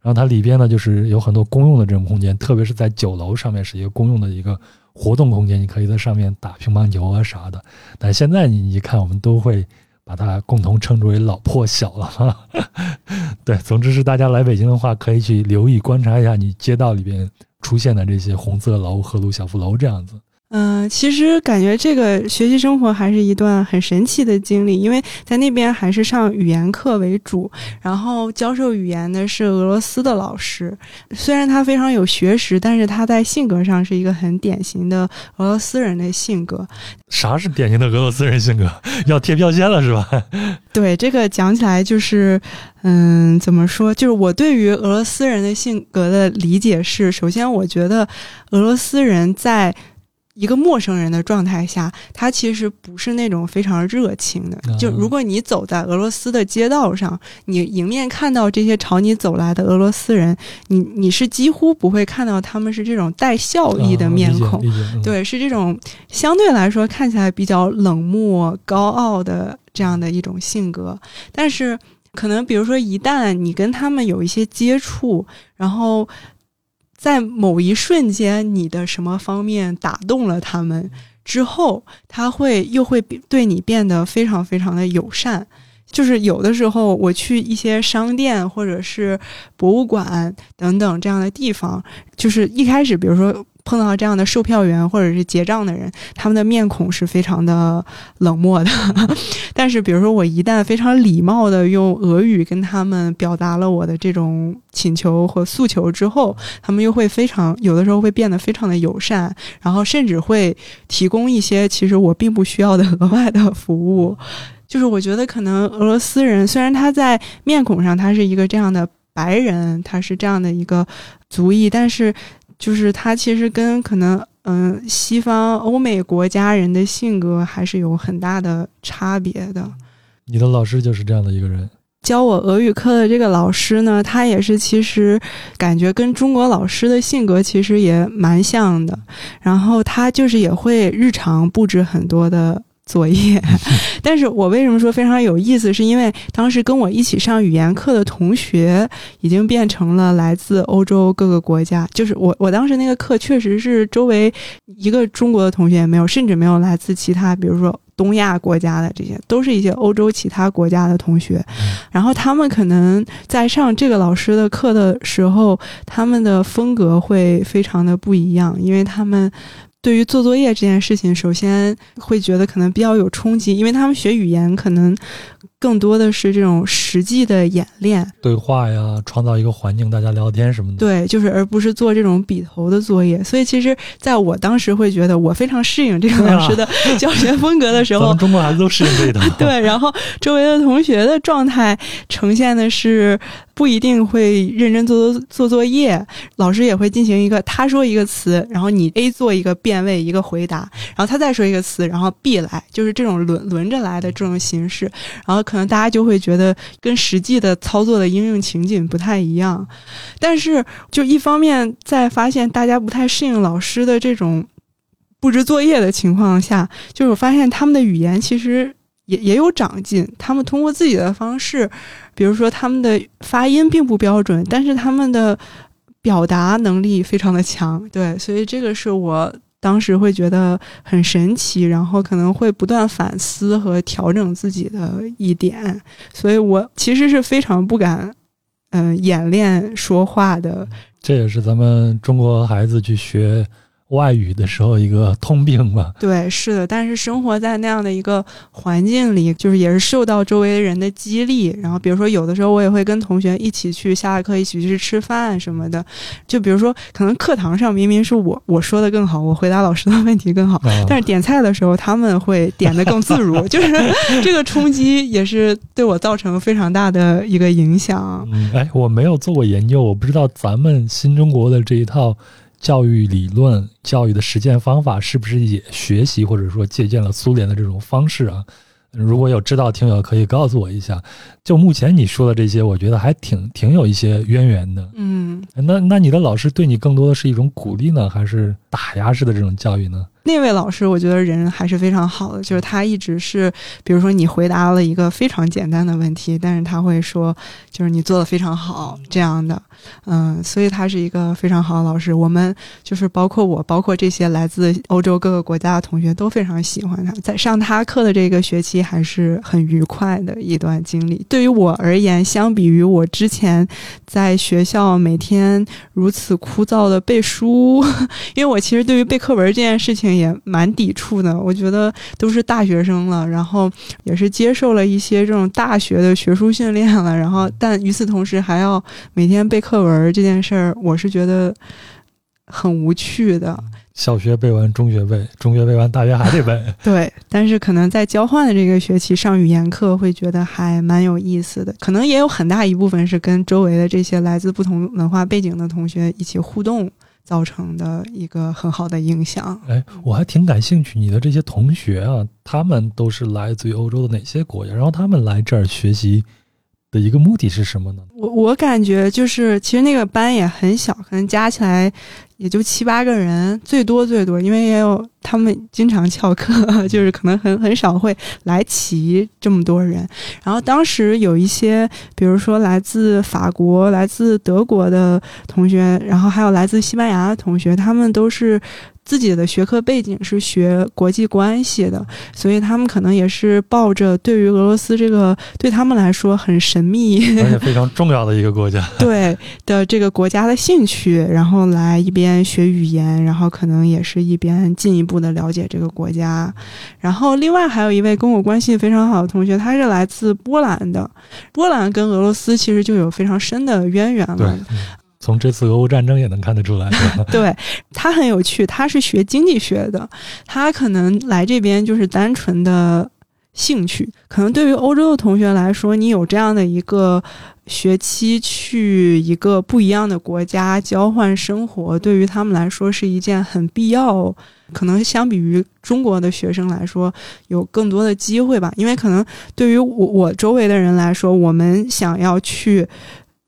然后它里边呢就是有很多公用的这种空间，特别是在九楼上面是一个公用的一个活动空间，你可以在上面打乒乓球啊啥的。但现在你一看，我们都会把它共同称之为老破小了哈。对，总之是大家来北京的话，可以去留意观察一下你街道里边出现的这些红色楼、赫鲁晓夫楼这样子。嗯，其实感觉这个学习生活还是一段很神奇的经历，因为在那边还是上语言课为主，然后教授语言的是俄罗斯的老师。虽然他非常有学识，但是他在性格上是一个很典型的俄罗斯人的性格。啥是典型的俄罗斯人性格？要贴标签了是吧？对，这个讲起来就是，嗯，怎么说？就是我对于俄罗斯人的性格的理解是：首先，我觉得俄罗斯人在一个陌生人的状态下，他其实不是那种非常热情的。就如果你走在俄罗斯的街道上，你迎面看到这些朝你走来的俄罗斯人，你你是几乎不会看到他们是这种带笑意的面孔，对，是这种相对来说看起来比较冷漠、高傲的这样的一种性格。但是，可能比如说，一旦你跟他们有一些接触，然后。在某一瞬间，你的什么方面打动了他们之后，他会又会对你变得非常非常的友善。就是有的时候，我去一些商店或者是博物馆等等这样的地方，就是一开始，比如说。碰到这样的售票员或者是结账的人，他们的面孔是非常的冷漠的。但是，比如说我一旦非常礼貌的用俄语跟他们表达了我的这种请求和诉求之后，他们又会非常有的时候会变得非常的友善，然后甚至会提供一些其实我并不需要的额外的服务。就是我觉得可能俄罗斯人虽然他在面孔上他是一个这样的白人，他是这样的一个族裔，但是。就是他其实跟可能嗯西方欧美国家人的性格还是有很大的差别的。你的老师就是这样的一个人。教我俄语课的这个老师呢，他也是其实感觉跟中国老师的性格其实也蛮像的。然后他就是也会日常布置很多的。作业。但是我为什么说非常有意思？是因为当时跟我一起上语言课的同学已经变成了来自欧洲各个国家。就是我我当时那个课确实是周围一个中国的同学也没有，甚至没有来自其他，比如说东亚国家的这些，都是一些欧洲其他国家的同学。然后他们可能在上这个老师的课的时候，他们的风格会非常的不一样，因为他们。对于做作业这件事情，首先会觉得可能比较有冲击，因为他们学语言可能更多的是这种实际的演练、对话呀，创造一个环境，大家聊天什么的。对，就是而不是做这种笔头的作业。所以，其实在我当时会觉得我非常适应这个老师的 教学风格的时候，中国孩子都适应这一套。对，然后周围的同学的状态呈现的是。不一定会认真做做做作业，老师也会进行一个他说一个词，然后你 A 做一个变位一个回答，然后他再说一个词，然后 B 来，就是这种轮轮着来的这种形式，然然后可能大家就会觉得跟实际的操作的应用情景不太一样，但是就一方面在发现大家不太适应老师的这种布置作业的情况下，就是我发现他们的语言其实。也也有长进，他们通过自己的方式，比如说他们的发音并不标准，但是他们的表达能力非常的强，对，所以这个是我当时会觉得很神奇，然后可能会不断反思和调整自己的一点，所以我其实是非常不敢，嗯，演练说话的。这也是咱们中国孩子去学。外语的时候一个通病吧，对，是的，但是生活在那样的一个环境里，就是也是受到周围人的激励。然后，比如说有的时候我也会跟同学一起去下了课一起去吃饭什么的。就比如说，可能课堂上明明是我 我说的更好，我回答老师的问题更好，但是点菜的时候他们会点的更自如，就是这个冲击也是对我造成非常大的一个影响。嗯，哎，我没有做过研究，我不知道咱们新中国的这一套。教育理论、教育的实践方法是不是也学习或者说借鉴了苏联的这种方式啊？如果有知道听友可以告诉我一下。就目前你说的这些，我觉得还挺挺有一些渊源的。嗯，那那你的老师对你更多的是一种鼓励呢，还是打压式的这种教育呢？那位老师，我觉得人还是非常好的，就是他一直是，比如说你回答了一个非常简单的问题，但是他会说，就是你做的非常好这样的，嗯，所以他是一个非常好的老师。我们就是包括我，包括这些来自欧洲各个国家的同学都非常喜欢他，在上他课的这个学期还是很愉快的一段经历。对于我而言，相比于我之前在学校每天如此枯燥的背书，因为我其实对于背课文这件事情。也蛮抵触的，我觉得都是大学生了，然后也是接受了一些这种大学的学术训练了，然后但与此同时还要每天背课文这件事儿，我是觉得很无趣的。小学背完，中学背，中学背完，大学还得背。对，但是可能在交换的这个学期上语言课，会觉得还蛮有意思的。可能也有很大一部分是跟周围的这些来自不同文化背景的同学一起互动。造成的一个很好的影响。哎，我还挺感兴趣，你的这些同学啊，他们都是来自于欧洲的哪些国家？然后他们来这儿学习的一个目的是什么呢？我我感觉就是，其实那个班也很小，可能加起来。也就七八个人，最多最多，因为也有他们经常翘课，就是可能很很少会来齐这么多人。然后当时有一些，比如说来自法国、来自德国的同学，然后还有来自西班牙的同学，他们都是。自己的学科背景是学国际关系的，所以他们可能也是抱着对于俄罗斯这个对他们来说很神秘而且非常重要的一个国家，对的这个国家的兴趣，然后来一边学语言，然后可能也是一边进一步的了解这个国家。然后另外还有一位跟我关系非常好的同学，他是来自波兰的，波兰跟俄罗斯其实就有非常深的渊源了。从这次俄乌战争也能看得出来，对他很有趣。他是学经济学的，他可能来这边就是单纯的兴趣。可能对于欧洲的同学来说，你有这样的一个学期去一个不一样的国家交换生活，对于他们来说是一件很必要。可能相比于中国的学生来说，有更多的机会吧。因为可能对于我我周围的人来说，我们想要去。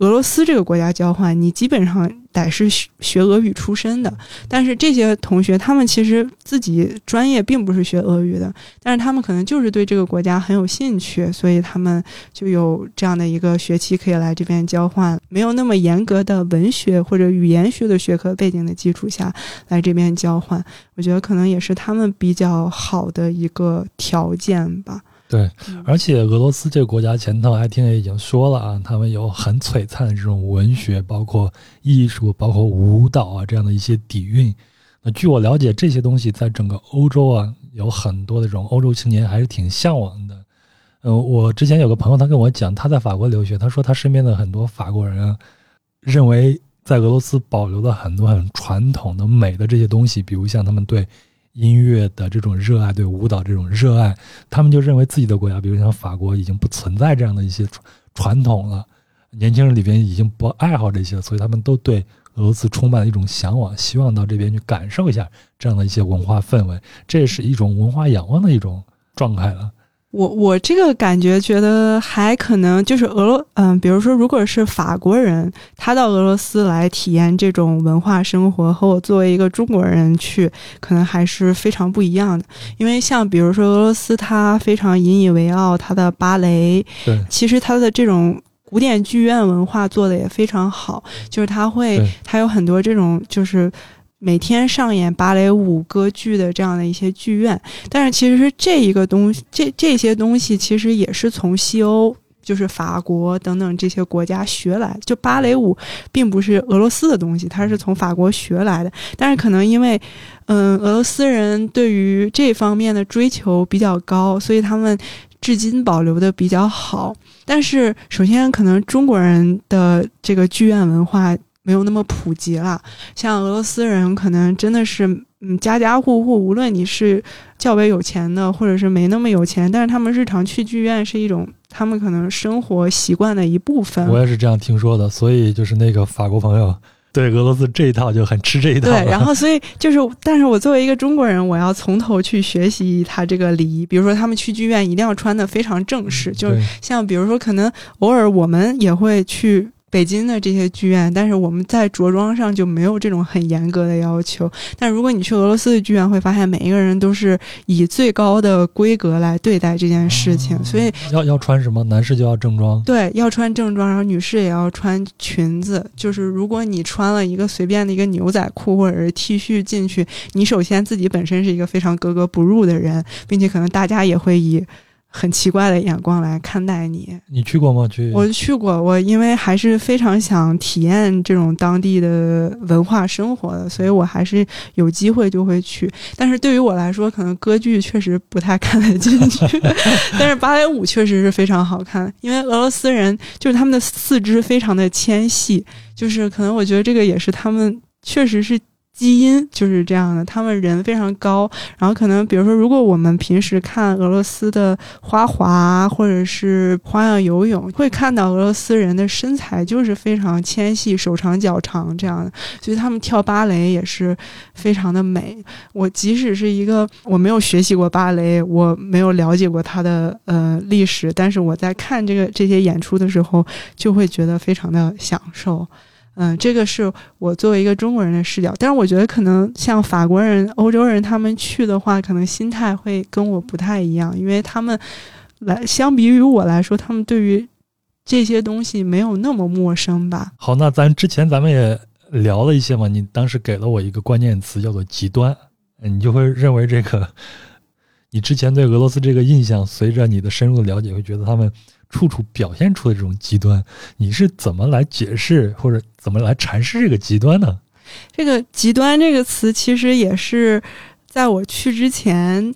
俄罗斯这个国家交换，你基本上得是学学俄语出身的，但是这些同学他们其实自己专业并不是学俄语的，但是他们可能就是对这个国家很有兴趣，所以他们就有这样的一个学期可以来这边交换，没有那么严格的文学或者语言学的学科背景的基础下来这边交换，我觉得可能也是他们比较好的一个条件吧。对，而且俄罗斯这个国家前头还听也已经说了啊，他们有很璀璨的这种文学，包括艺术，包括舞蹈啊这样的一些底蕴。那据我了解，这些东西在整个欧洲啊，有很多的这种欧洲青年还是挺向往的。嗯，我之前有个朋友，他跟我讲，他在法国留学，他说他身边的很多法国人啊，认为在俄罗斯保留了很多很传统的美的这些东西，比如像他们对。音乐的这种热爱，对舞蹈这种热爱，他们就认为自己的国家，比如像法国，已经不存在这样的一些传统了。年轻人里边已经不爱好这些，所以他们都对俄罗斯充满了一种向往，希望到这边去感受一下这样的一些文化氛围。这也是一种文化仰望的一种状态了。我我这个感觉觉得还可能就是俄罗嗯，比如说如果是法国人，他到俄罗斯来体验这种文化生活，和我作为一个中国人去，可能还是非常不一样的。因为像比如说俄罗斯，他非常引以为傲他的芭蕾，对，其实他的这种古典剧院文化做的也非常好，就是他会他有很多这种就是。每天上演芭蕾舞、歌剧的这样的一些剧院，但是其实这一个东西，这这些东西其实也是从西欧，就是法国等等这些国家学来。就芭蕾舞并不是俄罗斯的东西，它是从法国学来的。但是可能因为，嗯，俄罗斯人对于这方面的追求比较高，所以他们至今保留的比较好。但是首先，可能中国人的这个剧院文化。没有那么普及了，像俄罗斯人可能真的是，嗯，家家户户，无论你是较为有钱的，或者是没那么有钱，但是他们日常去剧院是一种他们可能生活习惯的一部分。我也是这样听说的，所以就是那个法国朋友 对俄罗斯这一套就很吃这一套。对，然后所以就是，但是我作为一个中国人，我要从头去学习他这个礼仪，比如说他们去剧院一定要穿的非常正式，就是像比如说可能偶尔我们也会去。北京的这些剧院，但是我们在着装上就没有这种很严格的要求。但如果你去俄罗斯的剧院，会发现每一个人都是以最高的规格来对待这件事情。所以要要穿什么？男士就要正装。对，要穿正装，然后女士也要穿裙子。就是如果你穿了一个随便的一个牛仔裤或者是 T 恤进去，你首先自己本身是一个非常格格不入的人，并且可能大家也会以。很奇怪的眼光来看待你。你去过吗？去，我去过。我因为还是非常想体验这种当地的文化生活的，所以我还是有机会就会去。但是对于我来说，可能歌剧确实不太看得进去，但是芭蕾舞确实是非常好看。因为俄罗斯人就是他们的四肢非常的纤细，就是可能我觉得这个也是他们确实是。基因就是这样的，他们人非常高，然后可能比如说，如果我们平时看俄罗斯的花滑或者是花样游泳，会看到俄罗斯人的身材就是非常纤细，手长脚长这样的，所以他们跳芭蕾也是非常的美。我即使是一个我没有学习过芭蕾，我没有了解过它的呃历史，但是我在看这个这些演出的时候，就会觉得非常的享受。嗯，这个是我作为一个中国人的视角，但是我觉得可能像法国人、欧洲人他们去的话，可能心态会跟我不太一样，因为他们来相比于我来说，他们对于这些东西没有那么陌生吧。好，那咱之前咱们也聊了一些嘛，你当时给了我一个关键词叫做极端，你就会认为这个你之前对俄罗斯这个印象，随着你的深入的了解，会觉得他们。处处表现出的这种极端，你是怎么来解释或者怎么来阐释这个极端呢？这个“极端”这个词其实也是在我去之前，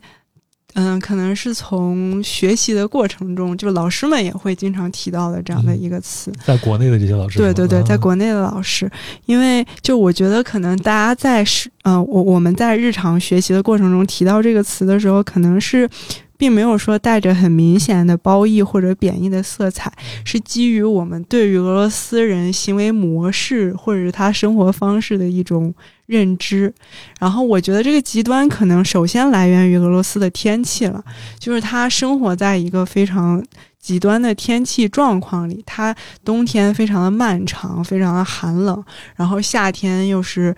嗯，可能是从学习的过程中，就老师们也会经常提到的这样的一个词。在国内的这些老师，对对对，在国内的老师，因为就我觉得可能大家在是，嗯，我我们在日常学习的过程中提到这个词的时候，可能是。并没有说带着很明显的褒义或者贬义的色彩，是基于我们对于俄罗斯人行为模式或者是他生活方式的一种认知。然后我觉得这个极端可能首先来源于俄罗斯的天气了，就是他生活在一个非常。极端的天气状况里，它冬天非常的漫长，非常的寒冷，然后夏天又是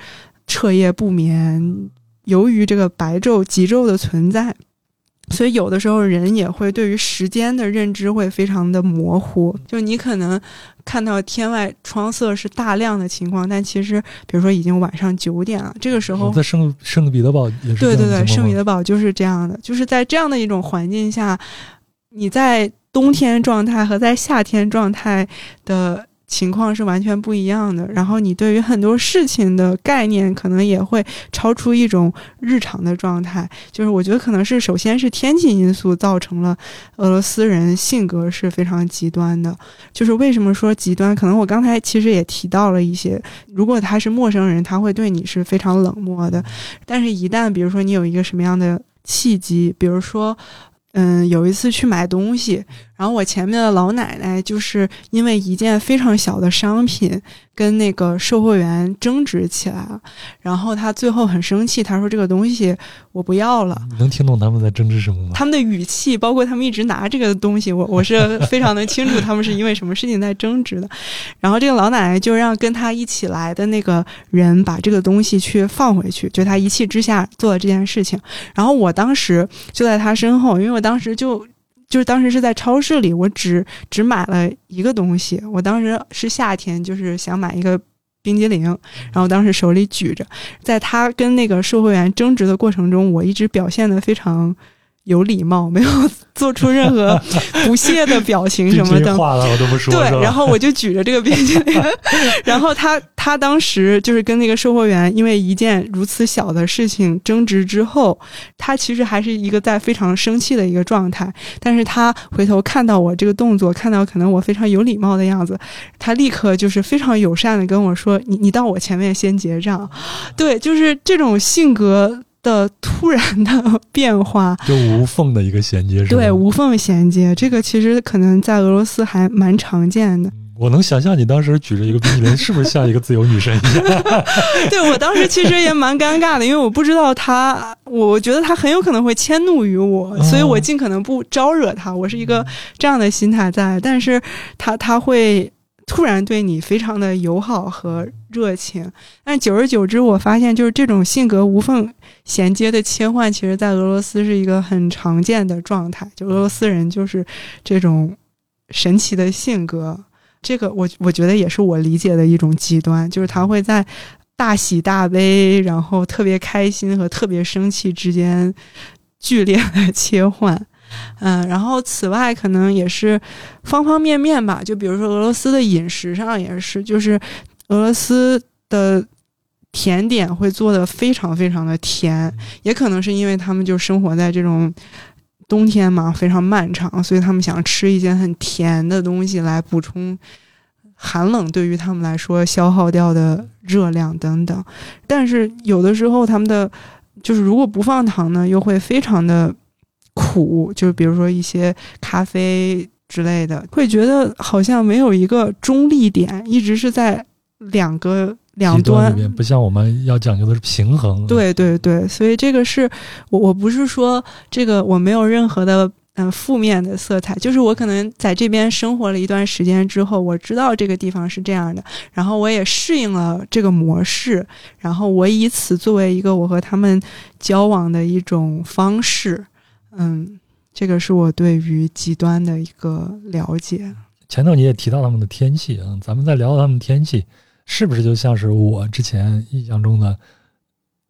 彻夜不眠。由于这个白昼、极昼的存在。所以有的时候人也会对于时间的认知会非常的模糊，就你可能看到天外窗色是大亮的情况，但其实比如说已经晚上九点了，这个时候在圣圣彼得堡也是对对对，圣彼得堡就是这样的，就是在这样的一种环境下，你在冬天状态和在夏天状态的。情况是完全不一样的，然后你对于很多事情的概念可能也会超出一种日常的状态。就是我觉得可能是首先是天气因素造成了俄罗斯人性格是非常极端的。就是为什么说极端？可能我刚才其实也提到了一些，如果他是陌生人，他会对你是非常冷漠的。但是，一旦比如说你有一个什么样的契机，比如说，嗯，有一次去买东西。然后我前面的老奶奶就是因为一件非常小的商品跟那个售货员争执起来了，然后她最后很生气，她说这个东西我不要了。你能听懂他们在争执什么吗？他们的语气，包括他们一直拿这个东西，我我是非常的清楚他们是因为什么事情在争执的。然后这个老奶奶就让跟她一起来的那个人把这个东西去放回去，就她一气之下做了这件事情。然后我当时就在她身后，因为我当时就。就是当时是在超市里，我只只买了一个东西。我当时是夏天，就是想买一个冰激凌，然后当时手里举着，在他跟那个售货员争执的过程中，我一直表现的非常。有礼貌，没有做出任何 不屑的表情什么的。话了，我都不说。对，然后我就举着这个冰淇淋，然后他他当时就是跟那个售货员，因为一件如此小的事情争执之后，他其实还是一个在非常生气的一个状态。但是他回头看到我这个动作，看到可能我非常有礼貌的样子，他立刻就是非常友善的跟我说：“你你到我前面先结账。”对，就是这种性格。的突然的变化，就无缝的一个衔接，是对，无缝衔接，这个其实可能在俄罗斯还蛮常见的。我能想象你当时举着一个冰淇淋，是不是像一个自由女神一样？对我当时其实也蛮尴尬的，因为我不知道他，我觉得他很有可能会迁怒于我，所以我尽可能不招惹他。我是一个这样的心态在，但是他他会。突然对你非常的友好和热情，但久而久之，我发现就是这种性格无缝衔接的切换，其实在俄罗斯是一个很常见的状态。就俄罗斯人就是这种神奇的性格，这个我我觉得也是我理解的一种极端，就是他会在大喜大悲，然后特别开心和特别生气之间剧烈的 切换。嗯，然后此外可能也是方方面面吧，就比如说俄罗斯的饮食上也是，就是俄罗斯的甜点会做的非常非常的甜，也可能是因为他们就生活在这种冬天嘛，非常漫长，所以他们想吃一些很甜的东西来补充寒冷对于他们来说消耗掉的热量等等。但是有的时候他们的就是如果不放糖呢，又会非常的。苦，就比如说一些咖啡之类的，会觉得好像没有一个中立点，一直是在两个两端里面，不像我们要讲究的是平衡。对对对，所以这个是我我不是说这个我没有任何的嗯负面的色彩，就是我可能在这边生活了一段时间之后，我知道这个地方是这样的，然后我也适应了这个模式，然后我以此作为一个我和他们交往的一种方式。嗯，这个是我对于极端的一个了解。前头你也提到他们的天气啊，咱们再聊聊他们天气，是不是就像是我之前印象中的，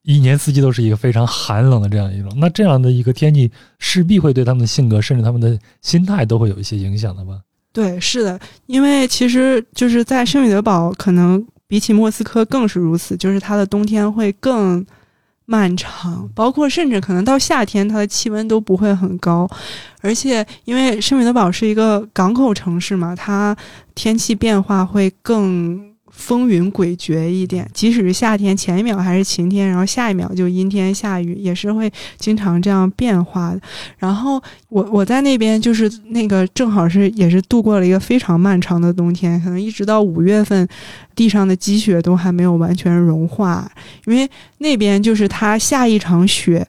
一年四季都是一个非常寒冷的这样一种？那这样的一个天气，势必会对他们的性格，甚至他们的心态都会有一些影响的吧？对，是的，因为其实就是在圣彼得堡，可能比起莫斯科更是如此，就是它的冬天会更。漫长，包括甚至可能到夏天，它的气温都不会很高，而且因为圣彼得堡是一个港口城市嘛，它天气变化会更。风云诡谲一点，即使是夏天，前一秒还是晴天，然后下一秒就阴天下雨，也是会经常这样变化的。然后我我在那边就是那个正好是也是度过了一个非常漫长的冬天，可能一直到五月份，地上的积雪都还没有完全融化，因为那边就是它下一场雪。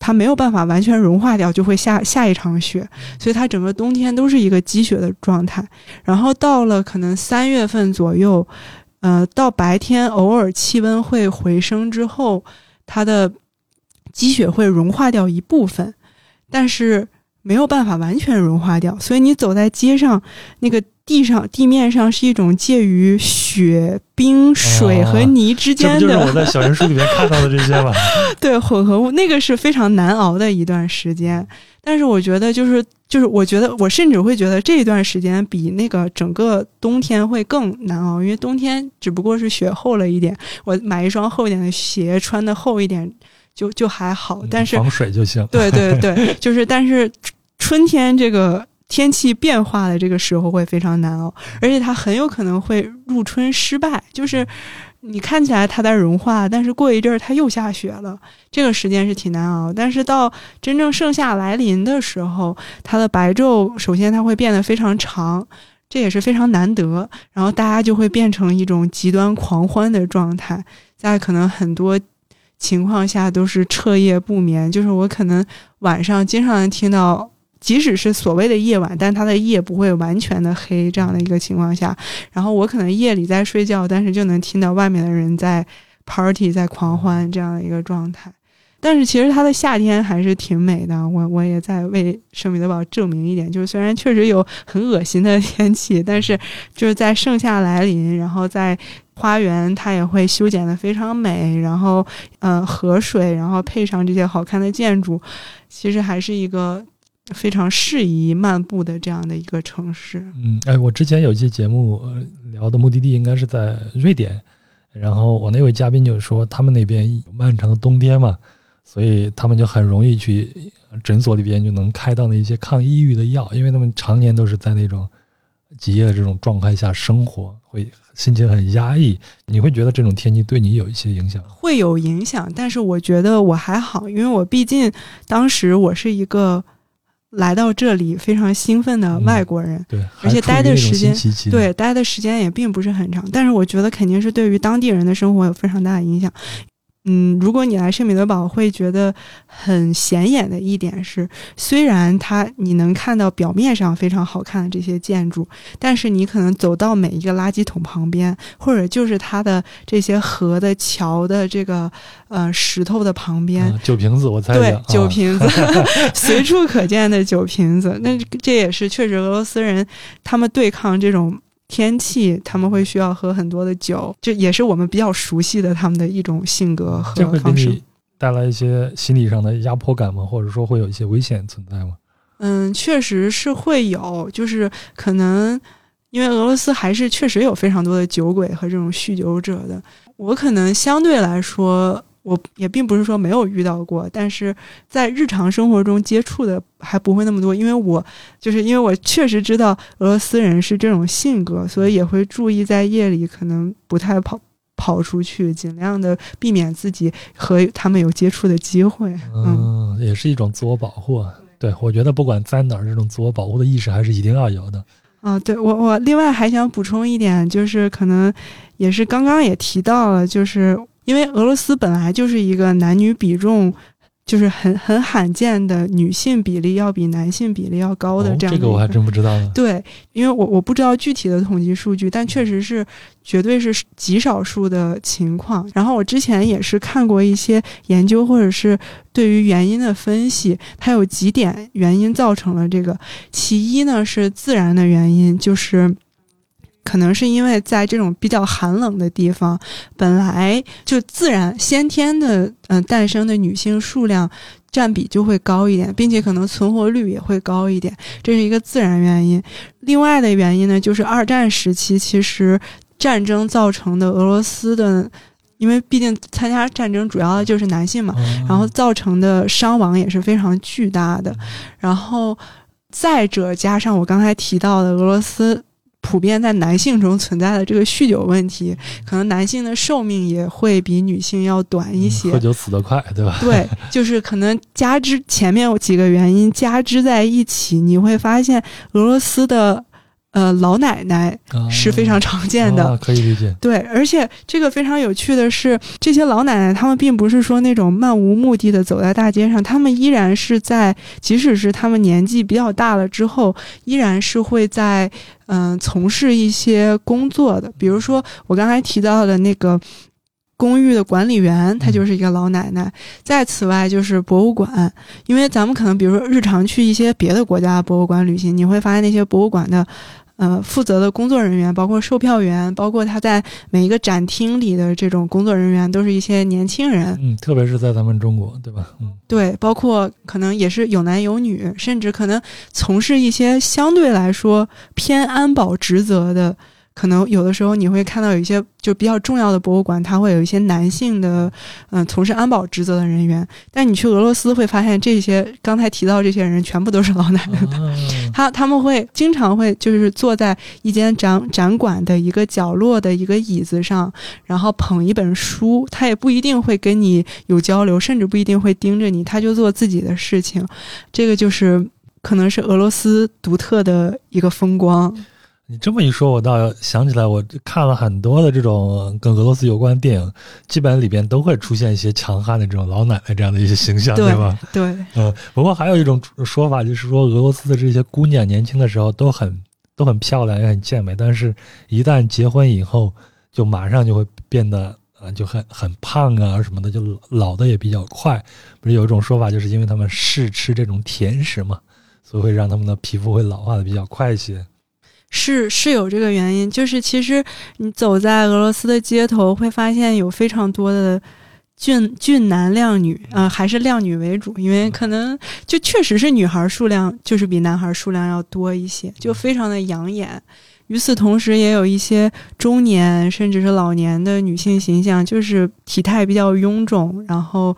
它没有办法完全融化掉，就会下下一场雪，所以它整个冬天都是一个积雪的状态。然后到了可能三月份左右，呃，到白天偶尔气温会回升之后，它的积雪会融化掉一部分，但是没有办法完全融化掉。所以你走在街上，那个地上地面上是一种介于雪。冰水和泥之间的，这就是我在小人书里面看到的这些吧？对，混合物那个是非常难熬的一段时间。但是我觉得，就是就是，我觉得我甚至会觉得这一段时间比那个整个冬天会更难熬，因为冬天只不过是雪厚了一点，我买一双厚一点的鞋，穿的厚一点就就还好。但是防水就行。对对对，就是但是春天这个。天气变化的这个时候会非常难熬，而且它很有可能会入春失败。就是你看起来它在融化，但是过一阵儿它又下雪了，这个时间是挺难熬。但是到真正盛夏来临的时候，它的白昼首先它会变得非常长，这也是非常难得。然后大家就会变成一种极端狂欢的状态，在可能很多情况下都是彻夜不眠。就是我可能晚上经常能听到。即使是所谓的夜晚，但它的夜不会完全的黑，这样的一个情况下，然后我可能夜里在睡觉，但是就能听到外面的人在 party 在狂欢这样的一个状态。但是其实它的夏天还是挺美的，我我也在为圣彼得堡证明一点，就是虽然确实有很恶心的天气，但是就是在盛夏来临，然后在花园它也会修剪的非常美，然后呃河水，然后配上这些好看的建筑，其实还是一个。非常适宜漫步的这样的一个城市。嗯，哎，我之前有一期节目聊的目的地应该是在瑞典，然后我那位嘉宾就说他们那边有漫长的冬天嘛，所以他们就很容易去诊所里边就能开到那些抗抑郁的药，因为他们常年都是在那种极夜的这种状态下生活，会心情很压抑。你会觉得这种天气对你有一些影响？会有影响，但是我觉得我还好，因为我毕竟当时我是一个。来到这里非常兴奋的外国人，对，而且待的时间，对，待的时间也并不是很长，但是我觉得肯定是对于当地人的生活有非常大的影响。嗯，如果你来圣彼得堡，会觉得很显眼的一点是，虽然它你能看到表面上非常好看的这些建筑，但是你可能走到每一个垃圾桶旁边，或者就是它的这些河的桥的这个呃石头的旁边，酒瓶子，我猜对，酒瓶子 随处可见的酒瓶子，那这也是确实俄罗斯人他们对抗这种。天气，他们会需要喝很多的酒，这也是我们比较熟悉的他们的一种性格和方式。带来一些心理上的压迫感吗？或者说会有一些危险存在吗？嗯，确实是会有，就是可能因为俄罗斯还是确实有非常多的酒鬼和这种酗酒者的。我可能相对来说。我也并不是说没有遇到过，但是在日常生活中接触的还不会那么多，因为我就是因为我确实知道俄罗斯人是这种性格，所以也会注意在夜里可能不太跑跑出去，尽量的避免自己和他们有接触的机会。嗯，也是一种自我保护。对，我觉得不管在哪儿，这种自我保护的意识还是一定要有的。啊，对我我另外还想补充一点，就是可能也是刚刚也提到了，就是。因为俄罗斯本来就是一个男女比重，就是很很罕见的女性比例要比男性比例要高的这样。这个我还真不知道呢。对，因为我我不知道具体的统计数据，但确实是绝对是极少数的情况。然后我之前也是看过一些研究，或者是对于原因的分析，它有几点原因造成了这个。其一呢是自然的原因，就是。可能是因为在这种比较寒冷的地方，本来就自然先天的嗯诞生的女性数量占比就会高一点，并且可能存活率也会高一点，这是一个自然原因。另外的原因呢，就是二战时期其实战争造成的俄罗斯的，因为毕竟参加战争主要的就是男性嘛，然后造成的伤亡也是非常巨大的。然后再者加上我刚才提到的俄罗斯。普遍在男性中存在的这个酗酒问题，可能男性的寿命也会比女性要短一些。喝酒死得快，对吧？对，就是可能加之前面有几个原因加之在一起，你会发现俄罗斯的呃老奶奶是非常常见的，可以理解。对，而且这个非常有趣的是，这些老奶奶她们并不是说那种漫无目的的走在大街上，她们依然是在，即使是她们年纪比较大了之后，依然是会在嗯从事一些工作的，比如说我刚才提到的那个。公寓的管理员，她就是一个老奶奶。再此外，就是博物馆，因为咱们可能比如说日常去一些别的国家的博物馆旅行，你会发现那些博物馆的，呃，负责的工作人员，包括售票员，包括他在每一个展厅里的这种工作人员，都是一些年轻人。嗯，特别是在咱们中国，对吧？嗯，对，包括可能也是有男有女，甚至可能从事一些相对来说偏安保职责的。可能有的时候你会看到有一些就比较重要的博物馆，它会有一些男性的，嗯，从事安保职责的人员。但你去俄罗斯会发现，这些刚才提到这些人全部都是老奶奶。他他们会经常会就是坐在一间展展馆的一个角落的一个椅子上，然后捧一本书。他也不一定会跟你有交流，甚至不一定会盯着你，他就做自己的事情。这个就是可能是俄罗斯独特的一个风光。你这么一说，我倒想起来，我看了很多的这种跟俄罗斯有关的电影，基本里边都会出现一些强悍的这种老奶奶这样的一些形象，对吧？对，嗯。不过还有一种说法，就是说俄罗斯的这些姑娘年轻的时候都很都很漂亮，也很健美，但是一旦结婚以后，就马上就会变得啊就很很胖啊什么的，就老的也比较快。不是有一种说法，就是因为他们试吃这种甜食嘛，所以会让他们的皮肤会老化的比较快一些。是是有这个原因，就是其实你走在俄罗斯的街头，会发现有非常多的俊俊男靓女，啊，还是靓女为主，因为可能就确实是女孩数量就是比男孩数量要多一些，就非常的养眼。与此同时，也有一些中年甚至是老年的女性形象，就是体态比较臃肿，然后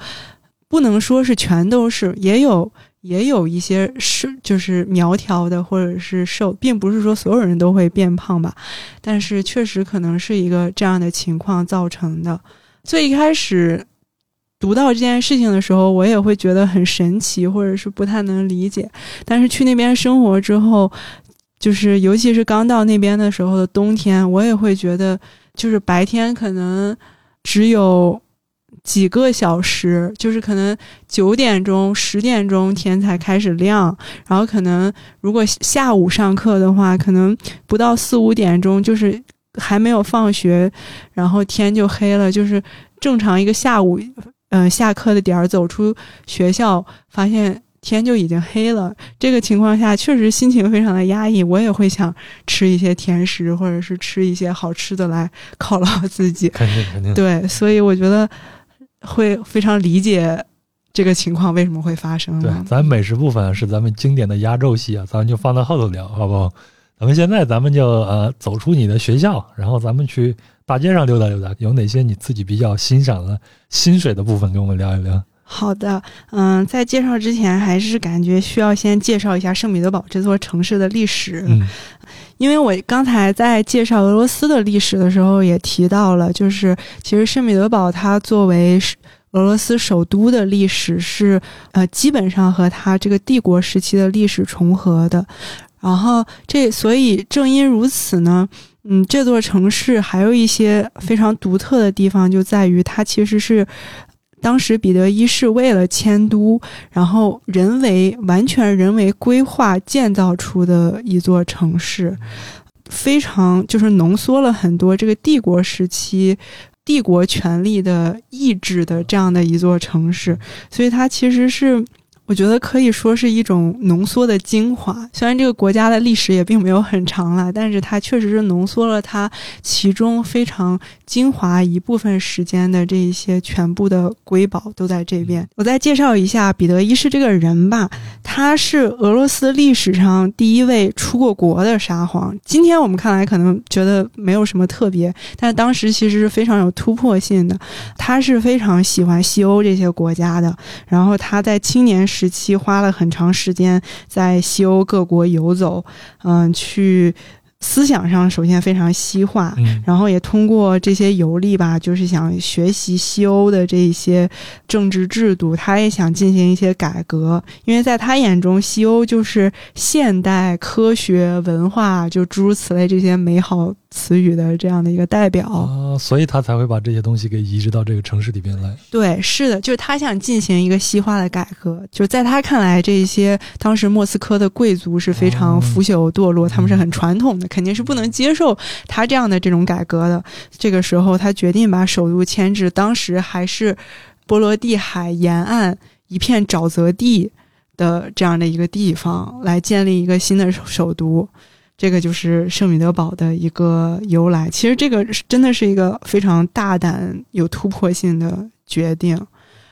不能说是全都是，也有。也有一些是就是苗条的，或者是瘦，并不是说所有人都会变胖吧，但是确实可能是一个这样的情况造成的。最一开始读到这件事情的时候，我也会觉得很神奇，或者是不太能理解。但是去那边生活之后，就是尤其是刚到那边的时候的冬天，我也会觉得，就是白天可能只有。几个小时，就是可能九点钟、十点钟天才开始亮，然后可能如果下午上课的话，可能不到四五点钟，就是还没有放学，然后天就黑了。就是正常一个下午，呃，下课的点儿走出学校，发现天就已经黑了。这个情况下，确实心情非常的压抑。我也会想吃一些甜食，或者是吃一些好吃的来犒劳自己。肯定肯定。对，所以我觉得。会非常理解这个情况为什么会发生。对，咱美食部分是咱们经典的压轴戏啊，咱们就放到后头聊，好不好？咱们现在咱们就呃走出你的学校，然后咱们去大街上溜达溜达，有哪些你自己比较欣赏的薪水的部分，跟我们聊一聊。好的，嗯，在介绍之前，还是感觉需要先介绍一下圣彼得堡这座城市的历史。嗯，因为我刚才在介绍俄罗斯的历史的时候，也提到了，就是其实圣彼得堡它作为俄罗斯首都的历史是呃，基本上和它这个帝国时期的历史重合的。然后这所以正因如此呢，嗯，这座城市还有一些非常独特的地方，就在于它其实是。当时彼得一世为了迁都，然后人为完全人为规划建造出的一座城市，非常就是浓缩了很多这个帝国时期帝国权力的意志的这样的一座城市，所以它其实是。我觉得可以说是一种浓缩的精华。虽然这个国家的历史也并没有很长了，但是它确实是浓缩了它其中非常精华一部分时间的这一些全部的瑰宝都在这边。我再介绍一下彼得一世这个人吧，他是俄罗斯历史上第一位出过国的沙皇。今天我们看来可能觉得没有什么特别，但是当时其实是非常有突破性的。他是非常喜欢西欧这些国家的，然后他在青年时。时期花了很长时间在西欧各国游走，嗯，去思想上首先非常西化，嗯。然后也通过这些游历吧，就是想学习西欧的这一些政治制度，他也想进行一些改革，因为在他眼中，西欧就是现代科学文化，就诸如此类这些美好词语的这样的一个代表。啊，所以他才会把这些东西给移植到这个城市里边来。对，是的，就是他想进行一个西化的改革。就在他看来，这些当时莫斯科的贵族是非常哦腐朽堕落，他们是很传统的，肯定是不能接受他这样的这种改革的。这个时候，他决定把首都迁至当时还是波罗的海沿岸一片沼泽地的这样的一个地方，来建立一个新的首首都。这个就是圣彼得堡的一个由来。其实这个真的是一个非常大胆、有突破性的决定。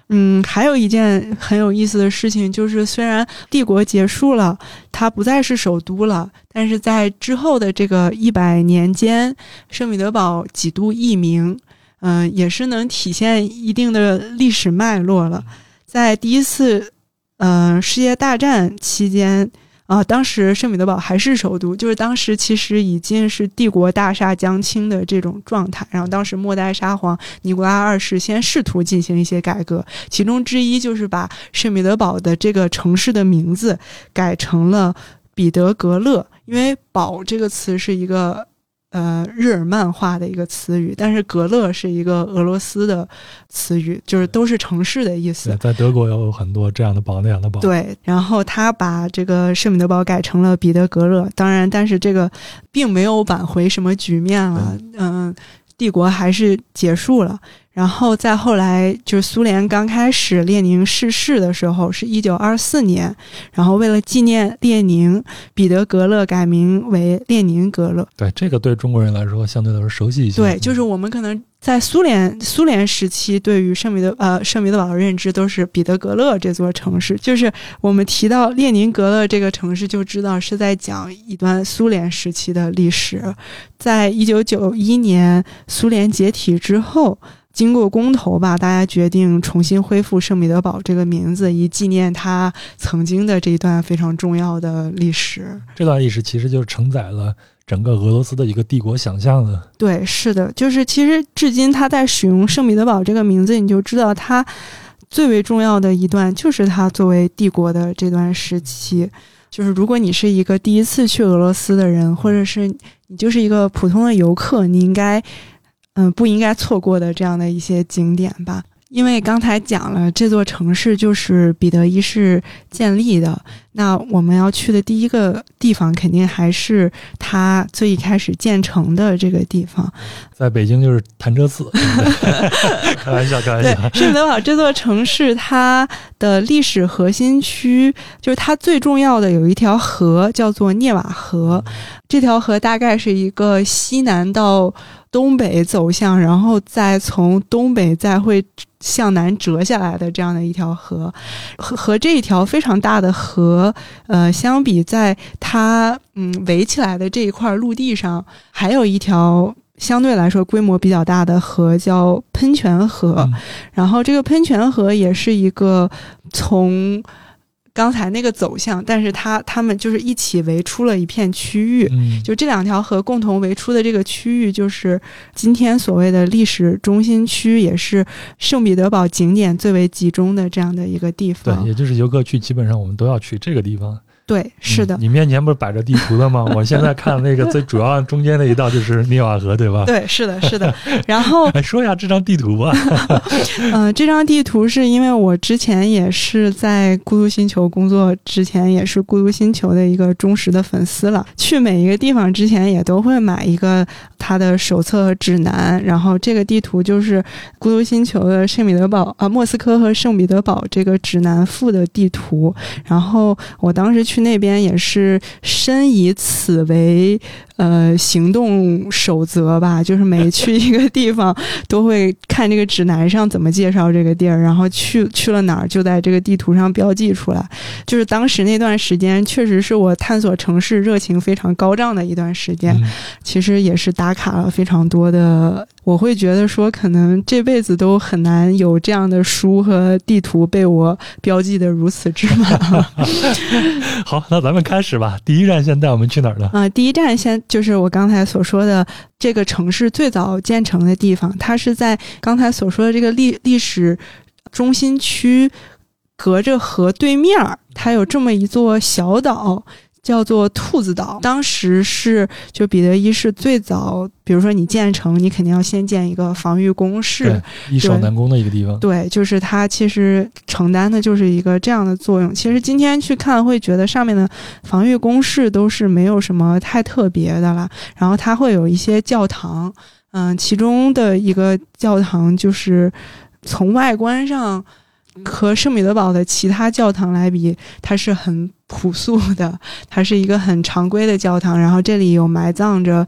嗯，还有一件很有意思的事情，就是虽然帝国结束了，它不再是首都了，但是在之后的这个一百年间，圣彼得堡几度易名，嗯、也是能体现一定的历史脉络了。在第一次，呃，世界大战期间，啊，当时圣彼得堡还是首都，就是当时其实已经是帝国大厦将倾的这种状态。然后当时末代沙皇尼古拉二世先试图进行一些改革，其中之一就是把圣彼得堡的这个城市的名字改成了彼得格勒，因为“堡”这个词是一个。呃，日耳曼化的一个词语，但是格勒是一个俄罗斯的词语，就是都是城市的意思，。在德国有很多这样的堡那样的堡。对，然后他把这个圣彼得堡改成了彼得格勒，当然，但是这个并没有挽回什么局面了，嗯，帝国还是结束了。然后再后来，就是苏联刚开始列宁逝世的时候，是一九二四年，然后为了纪念列宁，彼得格勒改名为列宁格勒。对，这个对中国人来说相对来说熟悉一些。对，就是我们可能在苏联苏联时期，对于圣彼得呃圣彼得堡的认知都是彼得格勒这座城市。就是我们提到列宁格勒这个城市，就知道是在讲一段苏联时期的历史。在一九九一年苏联解体之后。经过公投吧，大家决定重新恢复圣彼得堡这个名字，以纪念他曾经的这一段非常重要的历史。这段历史其实就承载了整个俄罗斯的一个帝国想象的。对，是的，就是其实至今他在使用圣彼得堡这个名字，你就知道他最为重要的一段就是他作为帝国的这段时期。就是如果你是一个第一次去俄罗斯的人，或者是你就是一个普通的游客，你应该嗯不应该错过的这样的一些景点吧。因为刚才讲了，这座城市就是彼得一世建立的。那我们要去的第一个地方，肯定还是他最一开始建成的这个地方。在北京就是潭柘寺，开玩笑，开玩笑。，圣彼得堡这座城市，它的历史核心区就是它最重要的有一条河，叫做涅瓦河。这条河大概是一个西南到东北走向，然后再从东北再会向南折下来的这样的一条河。和和这一条非常大的河，呃，相比，在它嗯围起来的这一块陆地上，还有一条。相对来说规模比较大的河叫喷泉河，嗯然后这个喷泉河也是一个从刚才那个走向，但是它它们就是一起围出了一片区域。嗯，就这两条河共同围出的这个区域，就是今天所谓的历史中心区，也是圣彼得堡景点最为集中的这样的一个地方对，方。也就是游客去，基本上我们都要去这个地方。对，是的嗯，你面前不是摆着地图的吗？我现在看那个最主要中间那一道就是涅瓦河，对吧？对，是的，是的。然后哎，说一下这张地图吧。嗯，这张地图是因为我之前也是在孤独星球工作，之前也是孤独星球的一个忠实的粉丝了。去每一个地方之前也都会买一个它的手册和指南，然后这个地图就是孤独星球的圣彼得堡啊，莫斯科和圣彼得堡这个指南附的地图。然后我当时去那边也是深以此为呃行动守则吧，就是每去一个地方。都会看这个指南上怎么介绍这个地儿，然后去去了哪儿就在这个地图上标记出来。就是当时那段时间，确实是我探索城市热情非常高涨的一段时间。嗯其实也是打卡了非常多的我会觉得说，可能这辈子都很难有这样的书和地图被我标记的如此之满。好，那咱们开始吧。第一站先带我们去哪儿呢？啊、第一站先就是我刚才所说的这个城市最早建成的地方，它是在刚才所说的这个历历史中心区，隔着河对面儿，它有这么一座小岛。叫做兔子岛，当时是就彼得一世最早，比如说你建成，你肯定要先建一个防御工事，对，易守难攻的一个地方。对，就是它其实承担的就是一个这样的作用。其实今天去看会觉得上面的防御工事都是没有什么太特别的啦，然后它会有一些教堂，嗯，其中的一个教堂就是从外观上和圣彼得堡的其他教堂来比，它是很朴素的，它是一个很常规的教堂，然后这里有埋葬着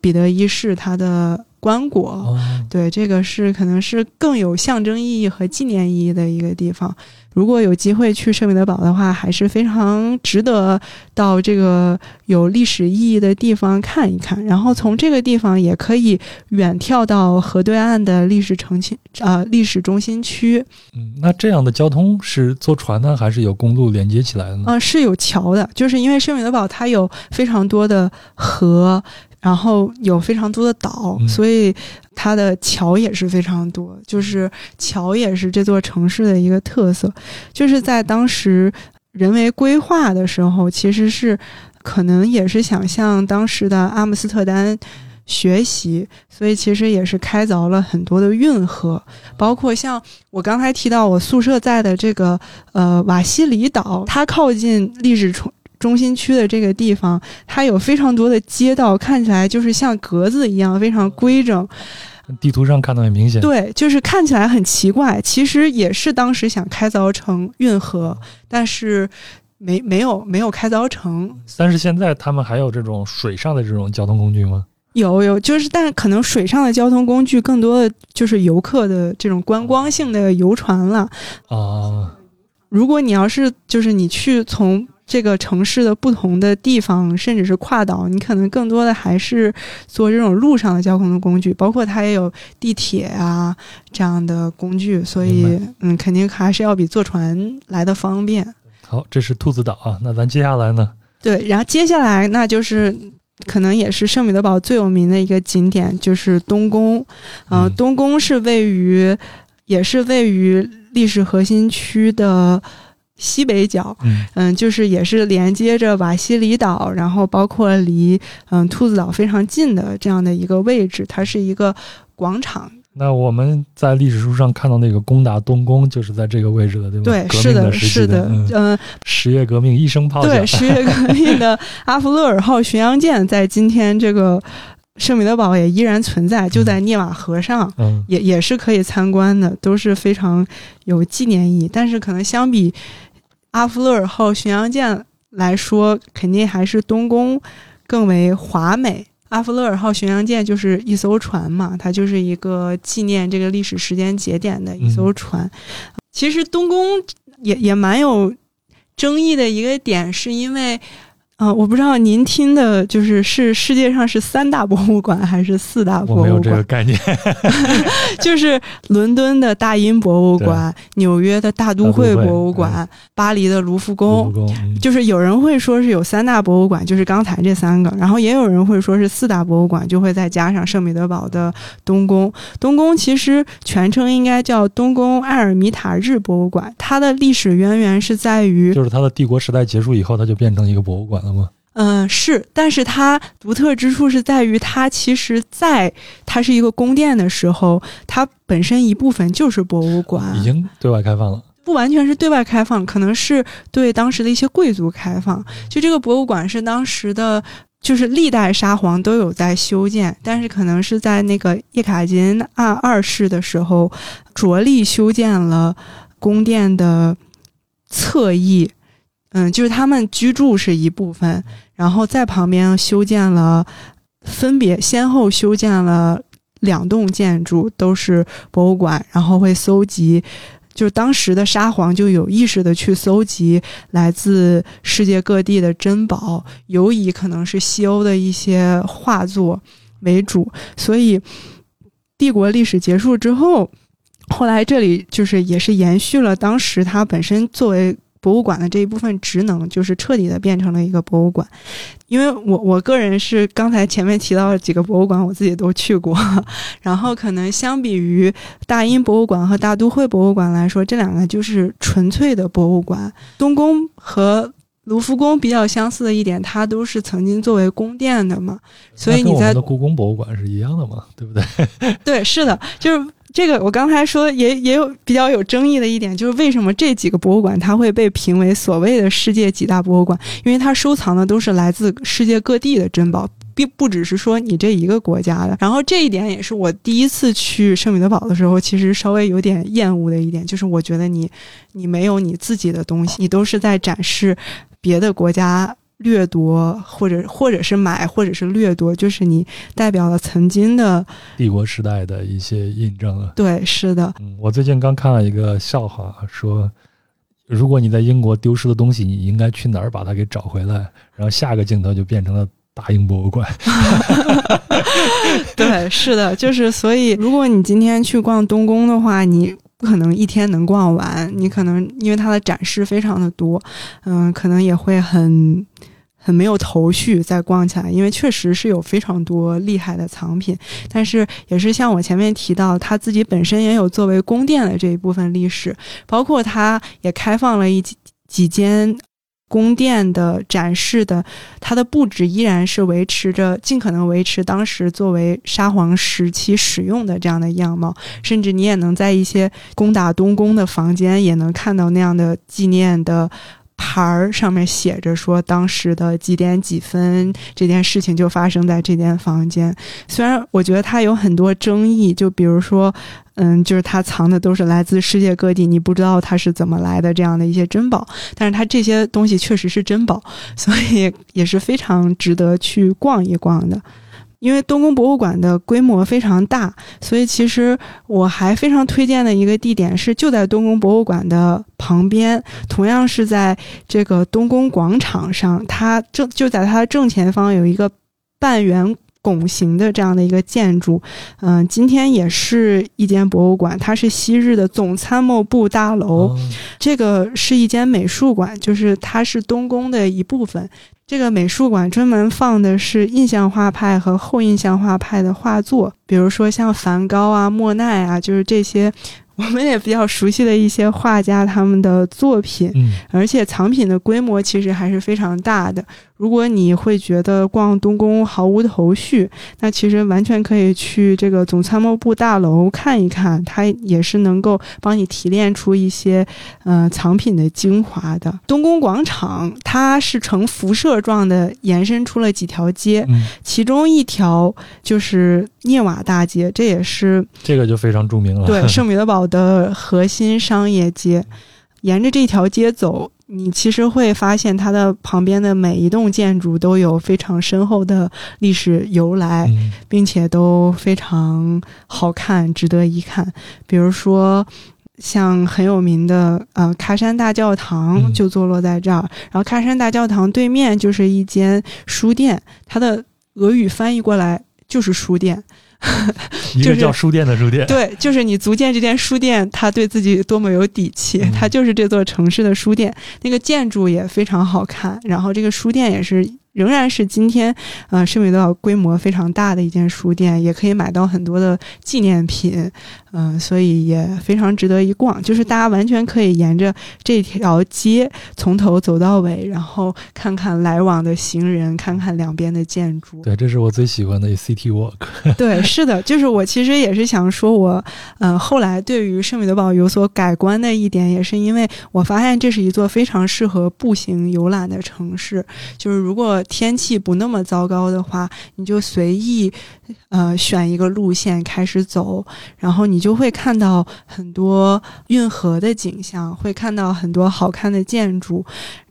彼得一世他的棺椁。哦，对，这个是可能是更有象征意义和纪念意义的一个地方。如果有机会去圣彼得堡的话，还是非常值得到这个有历史意义的地方看一看。然后从这个地方也可以远眺到河对岸的历史城区呃历史中心区。嗯，那这样的交通是坐船呢，还是有公路连接起来的呢？呃，是有桥的，就是因为圣彼得堡它有非常多的河，然后有非常多的岛，嗯所以它的桥也是非常多。就是桥也是这座城市的一个特色，就是在当时人为规划的时候，其实是可能也是想向当时的阿姆斯特丹。学习，所以其实也是开凿了很多的运河，包括像我刚才提到我宿舍在的这个呃瓦西里岛，它靠近历史中中心区的这个地方，它有非常多的街道，看起来就是像格子一样非常规整。地图上看到很明显。对，就是看起来很奇怪，其实也是当时想开凿成运河，但是没没有没有开凿成。但是现在他们还有这种水上的这种交通工具吗？有有，就是，但是可能水上的交通工具更多的就是游客的这种观光性的游船了。啊，如果你要是就是你去从这个城市的不同的地方，甚至是跨岛，你可能更多的还是做这种路上的交通的工具，包括它也有地铁啊这样的工具，所以嗯，肯定还是要比坐船来的方便。好，这是兔子岛啊。那咱接下来呢？对，然后接下来那就是可能也是圣彼得堡最有名的一个景点，就是东宫。呃，嗯东宫是位于，也是位于历史核心区的西北角。嗯嗯，就是也是连接着瓦西里岛，然后包括离嗯兔子岛非常近的这样的一个位置，它是一个广场。那我们在历史书上看到那个攻打东宫，就是在这个位置的，对吧？对，革是的，是的，嗯，嗯、十月革命一声炮响，对，十月革命的阿弗勒尔号巡洋舰在今天这个圣彼得堡也依然存在，就在涅瓦河上，嗯也也是可以参观的，都是非常有纪念意义。但是可能相比阿弗勒尔号巡洋舰来说，肯定还是东宫更为华美。阿弗勒尔号巡洋舰就是一艘船嘛，它就是一个纪念这个历史时间节点的一艘船。其实东宫也也蛮有争议的一个点，是因为。啊、我不知道您听的就是是世界上是三大博物馆还是四大博物馆？我没有这个概念。就是伦敦的大英博物馆、纽约的大都会博物馆、巴黎的卢浮宫。浮宫，嗯就是有人会说是有三大博物馆，就是刚才这三个，然后也有人会说是四大博物馆，就会再加上圣彼得堡的东宫。东宫其实全称应该叫东宫埃尔米塔日博物馆，它的历史渊源是在于就是它的帝国时代结束以后，它就变成一个博物馆嗯，是，但是它独特之处是在于，它其实在它是一个宫殿的时候，它本身一部分就是博物馆，已经对外开放了。不完全是对外开放，可能是对当时的一些贵族开放。就这个博物馆是当时的，就是历代沙皇都有在修建，但是可能是在那个叶卡捷琳娜二世的时候，着力修建了宫殿的侧翼。嗯，就是他们居住是一部分，然后在旁边修建了，分别先后修建了两栋建筑，都是博物馆，然后会搜集。就是当时的沙皇就有意识的去搜集来自世界各地的珍宝，尤以可能是西欧的一些画作为主，所以帝国历史结束之后，后来这里就是也是延续了当时它本身作为。博物馆的这一部分职能，就是彻底的变成了一个博物馆。因为我我个人是刚才前面提到的几个博物馆，我自己都去过。然后可能相比于大英博物馆和大都会博物馆来说，这两个就是纯粹的博物馆。东宫和卢浮宫比较相似的一点，它都是曾经作为宫殿的嘛，所以你在故宫博物馆是一样的嘛，对不对？对，是的，就是。这个我刚才说也也有比较有争议的一点，就是为什么这几个博物馆它会被评为所谓的世界几大博物馆？因为它收藏的都是来自世界各地的珍宝，并不只是说你这一个国家的。然后这一点也是我第一次去圣彼得堡的时候，其实稍微有点厌恶的一点，就是我觉得你你没有你自己的东西，你都是在展示别的国家。掠夺，或者或者是买，或者是掠夺，就是你代表了曾经的帝国时代的一些印证了。对，是的。嗯，我最近刚看了一个笑话，说如果你在英国丢失的东西，你应该去哪儿把它给找回来？然后下个镜头就变成了大英博物馆。对，是的，就是所以，如果你今天去逛东宫的话，你。不可能一天能逛完，你可能因为它的展示非常的多，嗯，可能也会很很没有头绪再逛起来，因为确实是有非常多厉害的藏品，但是也是像我前面提到，它自己本身也有作为宫殿的这一部分历史，包括它也开放了一几几间。宫殿的展示的，它的布置依然是维持着尽可能维持当时作为沙皇时期使用的这样的样貌，甚至你也能在一些攻打东宫的房间也能看到那样的纪念的。牌儿上面写着说，当时的几点几分，这件事情就发生在这间房间。虽然我觉得它有很多争议，就比如说，嗯，就是它藏的都是来自世界各地，你不知道它是怎么来的这样的一些珍宝，但是它这些东西确实是珍宝，所以也是非常值得去逛一逛的。因为东宫博物馆的规模非常大，所以其实我还非常推荐的一个地点是就在东宫博物馆的旁边，同样是在这个东宫广场上，它正就在它的正前方有一个半圆拱形的这样的一个建筑，嗯，今天也是一间博物馆，它是昔日的总参谋部大楼，这个是一间美术馆，就是它是东宫的一部分。这个美术馆专门放的是印象画派和后印象画派的画作，比如说像梵高啊、莫奈啊，就是这些。我们也比较熟悉的一些画家他们的作品，而且藏品的规模其实还是非常大的。如果你会觉得逛东宫毫无头绪，那其实完全可以去这个总参谋部大楼看一看，它也是能够帮你提炼出一些呃藏品的精华的。东宫广场它是呈辐射状的延伸出了几条街，其中一条就是涅瓦大街，这也是这个就非常著名了。对，圣彼得堡的核心商业街，沿着这条街走。你其实会发现，它的旁边的每一栋建筑都有非常深厚的历史由来，并且都非常好看，值得一看。比如说，像很有名的呃喀山大教堂就坐落在这儿，然后喀山大教堂对面就是一间书店，它的俄语翻译过来就是书店。一个叫书店的书店，对，就是你足见这间书店，它对自己多么有底气。它就是这座城市的书店，那个建筑也非常好看，然后这个书店也是。仍然是今天，呃，圣彼得堡规模非常大的一间书店，也可以买到很多的纪念品，嗯，所以也非常值得一逛。就是大家完全可以沿着这条街从头走到尾，然后看看来往的行人，看看两边的建筑。对，这是我最喜欢的 City Walk。对，是的，就是我其实也是想说，我，嗯，后来对于圣彼得堡有所改观的一点，也是因为我发现这是一座非常适合步行游览的城市。就是如果天气不那么糟糕的话，你就随意，呃，选一个路线开始走，然后你就会看到很多运河的景象，会看到很多好看的建筑，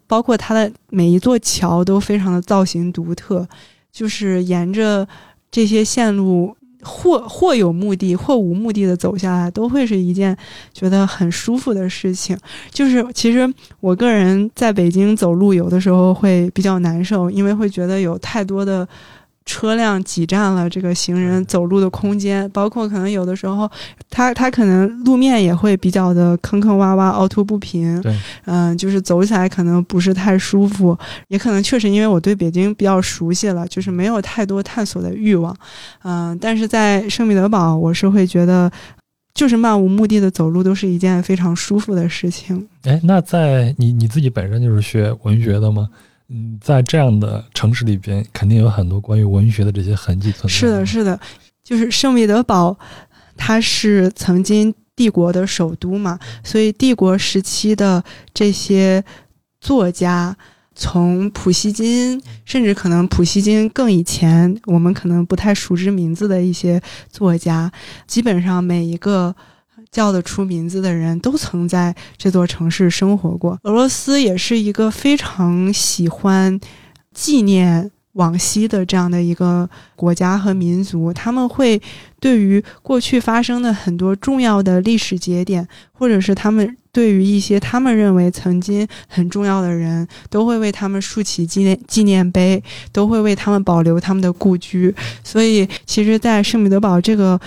包括它的每一座桥都非常的造型独特，就是沿着这些线路。或或有目的，或无目的的走下来，都会是一件觉得很舒服的事情。就是其实我个人在北京走路，有的时候会比较难受，因为会觉得有太多的车辆挤占了这个行人走路的空间，包括可能有的时候，它它可能路面也会比较的坑坑洼洼、凹凸不平，对，嗯，就是走起来可能不是太舒服，也可能确实因为我对北京比较熟悉了，就是没有太多探索的欲望，嗯，但是在圣彼得堡，我是会觉得，就是漫无目的的走路都是一件非常舒服的事情。哎，那在你你自己本身就是学文学的吗？嗯，在这样的城市里边，肯定有很多关于文学的这些痕迹存在。是的，是的，就是圣彼得堡，它是曾经帝国的首都嘛，所以帝国时期的这些作家，从普希金，甚至可能普希金更以前，我们可能不太熟知名字的一些作家，基本上每一个。叫得出名字的人都曾在这座城市生活过。俄罗斯也是一个非常喜欢纪念往昔的这样的一个国家和民族，他们会对于过去发生的很多重要的历史节点，或者是他们对于一些他们认为曾经很重要的人，都会为他们竖起纪念纪念碑，都会为他们保留他们的故居。所以，其实，在圣彼得堡这个。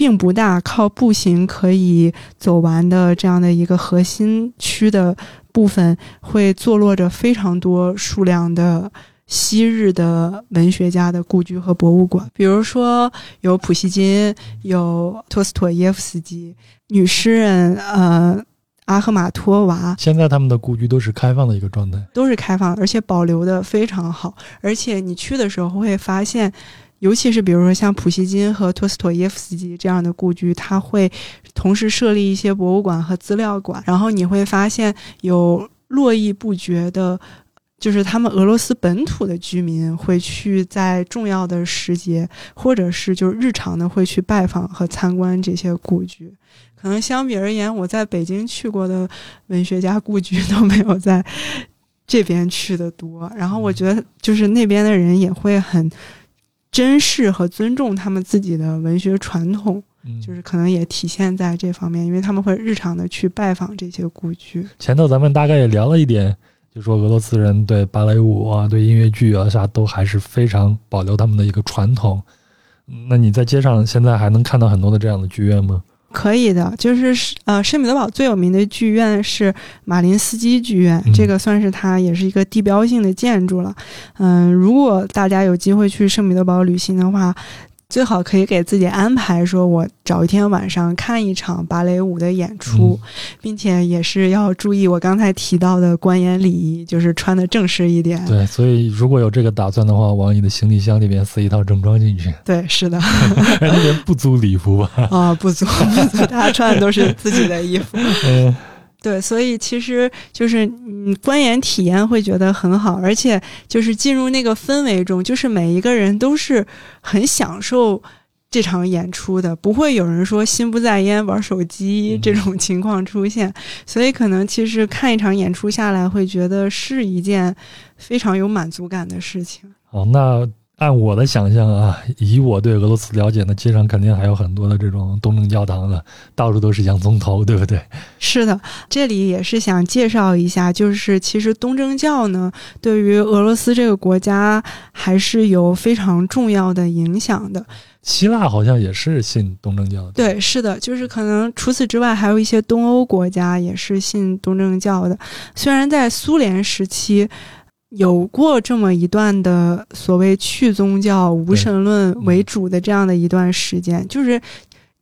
并不大，靠步行可以走完的这样的一个核心区的部分，会坐落着非常多数量的昔日的文学家的故居和博物馆。比如说，有普希金，有托斯妥耶夫斯基，女诗人呃阿赫玛托娃。现在他们的故居都是开放的一个状态，都是开放，而且保留的非常好。而且你去的时候会发现。尤其是比如说像普希金和托斯妥耶夫斯基这样的故居，他会同时设立一些博物馆和资料馆，然后你会发现有络绎不绝的，就是他们俄罗斯本土的居民会去在重要的时节，或者是就是日常的会去拜访和参观这些故居。可能相比而言，我在北京去过的文学家故居都没有在这边去的多。然后我觉得就是那边的人也会很。珍视和尊重他们自己的文学传统，就是可能也体现在这方面，因为他们会日常的去拜访这些故居。前头咱们大概也聊了一点，就说俄罗斯人对芭蕾舞啊、对音乐剧啊啥都还是非常保留他们的一个传统。那你在街上现在还能看到很多的这样的剧院吗？可以的，就是呃，圣彼得堡最有名的剧院是马林斯基剧院，这个算是它也是一个地标性的建筑了。嗯，如果大家有机会去圣彼得堡旅行的话。最好可以给自己安排，说我找一天晚上看一场芭蕾舞的演出，并且也是要注意我刚才提到的观演礼仪，就是穿的正式一点。对，所以如果有这个打算的话，往你的行李箱里面塞一套正装进去。对，是的。那边不租礼服吧？啊，不租，不租，大家穿的都是自己的衣服。嗯。对，所以其实就是嗯，观演体验会觉得很好，而且就是进入那个氛围中，就是每一个人都是很享受这场演出的，不会有人说心不在焉玩手机这种情况出现。所以可能其实看一场演出下来，会觉得是一件非常有满足感的事情。好，那。按我的想象啊，以我对俄罗斯了解，呢街上肯定还有很多的这种东正教堂的，到处都是洋葱头，对不对？是的，这里也是想介绍一下，就是其实东正教呢，对于俄罗斯这个国家还是有非常重要的影响的。希腊好像也是信东正教的。对，是的，就是可能除此之外，还有一些东欧国家也是信东正教的。虽然在苏联时期。有过这么一段的所谓去宗教、无神论为主的这样的一段时间，就是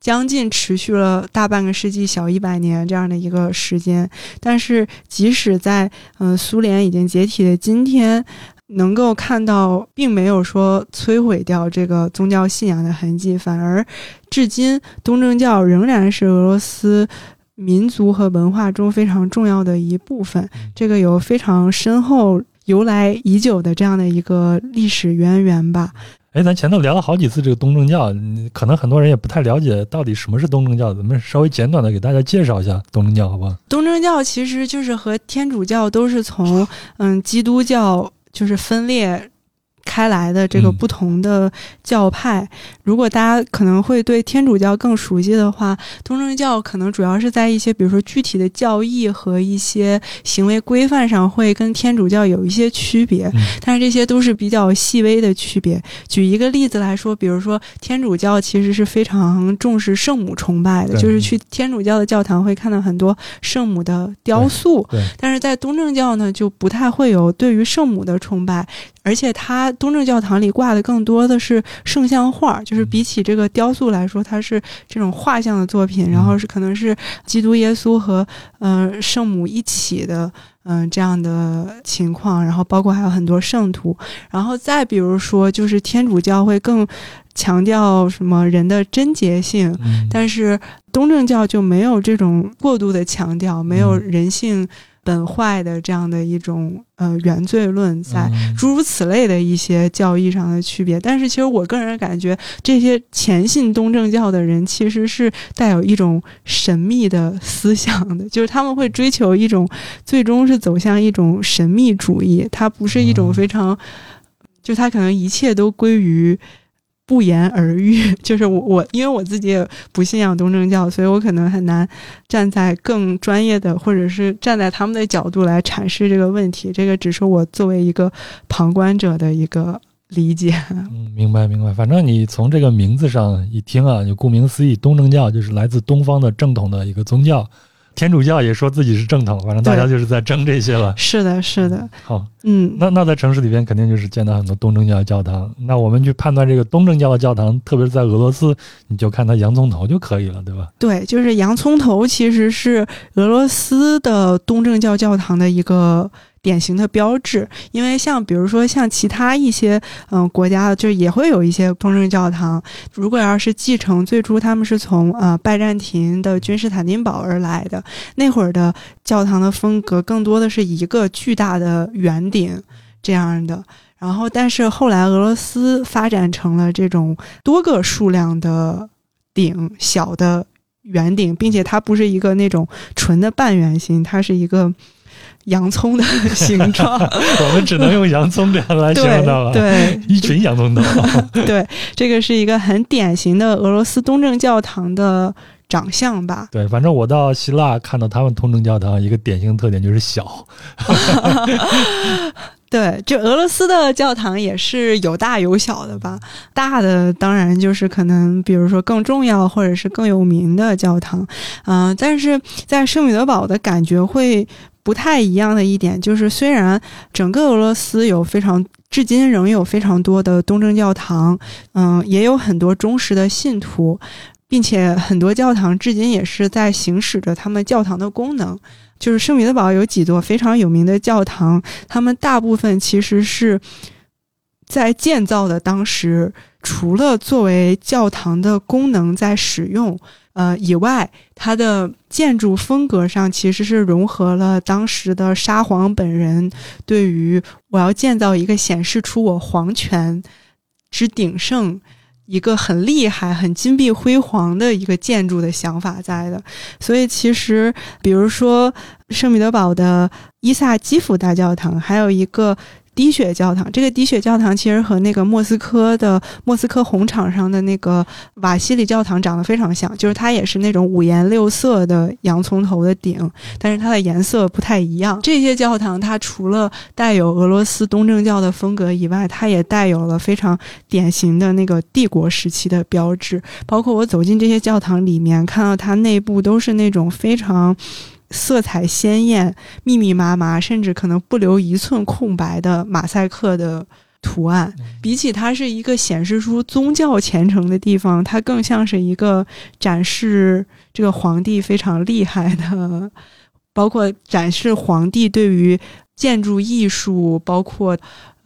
将近持续了大半个世纪、小一百年这样的一个时间。但是，即使在嗯苏联已经解体的今天，能够看到并没有说摧毁掉这个宗教信仰的痕迹，反而至今东正教仍然是俄罗斯民族和文化中非常重要的一部分。这个有非常深厚。由来已久的这样的一个历史渊源吧。哎，咱前头聊了好几次这个东正教，可能很多人也不太了解到底什么是东正教，咱们稍微简短的给大家介绍一下东正教，好不好？东正教其实就是和天主教都是从嗯基督教就是分裂开来的这个不同的教派。如果大家可能会对天主教更熟悉的话，东正教可能主要是在一些比如说具体的教义和一些行为规范上会跟天主教有一些区别，但是这些都是比较细微的区别。举一个例子来说，比如说天主教其实是非常重视圣母崇拜的，就是去天主教的教堂会看到很多圣母的雕塑，但是在东正教呢就不太会有对于圣母的崇拜。而且，它东正教堂里挂的更多的是圣像画，就是比起这个雕塑来说，它是这种画像的作品。然后是可能是基督耶稣和呃圣母一起的，嗯这样的情况。然后包括还有很多圣徒。然后再比如说，就是天主教会更强调什么人的贞洁性，但是东正教就没有这种过度的强调，没有人性。本坏的这样的一种呃原罪论，在诸如此类的一些教义上的区别，但是其实我个人感觉，这些虔信东正教的人其实是带有一种神秘的思想的，就是他们会追求一种最终是走向一种神秘主义，它不是一种非常，就它可能一切都归于。不言而喻，就是我我，因为我自己也不信仰东正教，所以我可能很难站在更专业的，或者是站在他们的角度来阐释这个问题。这个只是我作为一个旁观者的一个理解。嗯，明白明白。反正你从这个名字上一听啊，就顾名思义，东正教就是来自东方的正统的一个宗教。天主教也说自己是正统，反正大家就是在争这些了。是的，是的。好，嗯，那那在城市里边肯定就是见到很多东正教教堂。那我们去判断这个东正教的教堂，特别是在俄罗斯，你就看它洋葱头就可以了，对吧？对，就是洋葱头其实是俄罗斯的东正教教堂的一个。典型的标志，因为像比如说像其他一些嗯国家，就也会有一些东正教堂。如果要是继承最初他们是从呃拜占庭的君士坦丁堡而来的那会儿的教堂的风格，更多的是一个巨大的圆顶这样的。然后，但是后来俄罗斯发展成了这种多个数量的顶，小的圆顶，并且它不是一个那种纯的半圆形，它是一个。洋葱的形状，我们只能用洋葱这样来形容它了。对，一群洋葱头。对，这个是一个很典型的俄罗斯东正教堂的长相吧？对，反正我到希腊看到他们东正教堂，一个典型特点就是小。对，就俄罗斯的教堂也是有大有小的吧？大的当然就是可能，比如说更重要或者是更有名的教堂，嗯，但是在圣彼得堡的感觉会。不太一样的一点就是，虽然整个俄罗斯有非常，至今仍有非常多的东正教堂，嗯，也有很多忠实的信徒，并且很多教堂至今也是在行使着他们教堂的功能。就是圣彼得堡有几座非常有名的教堂，他们大部分其实是在建造的当时，除了作为教堂的功能在使用。呃，以外，它的建筑风格上其实是融合了当时的沙皇本人对于我要建造一个显示出我皇权之鼎盛、一个很厉害、很金碧辉煌的一个建筑的想法在的。所以，其实比如说圣彼得堡的伊萨基辅大教堂，还有一个。滴血教堂，这个滴血教堂其实和那个莫斯科的莫斯科红场上的那个瓦西里教堂长得非常像，就是它也是那种五颜六色的洋葱头的顶，但是它的颜色不太一样。这些教堂它除了带有俄罗斯东正教的风格以外，它也带有了非常典型的那个帝国时期的标志。包括我走进这些教堂里面，看到它内部都是那种非常。色彩鲜艳、密密麻麻，甚至可能不留一寸空白的马赛克的图案，比起它是一个显示出宗教虔诚的地方，它更像是一个展示这个皇帝非常厉害的，包括展示皇帝对于建筑艺术，包括。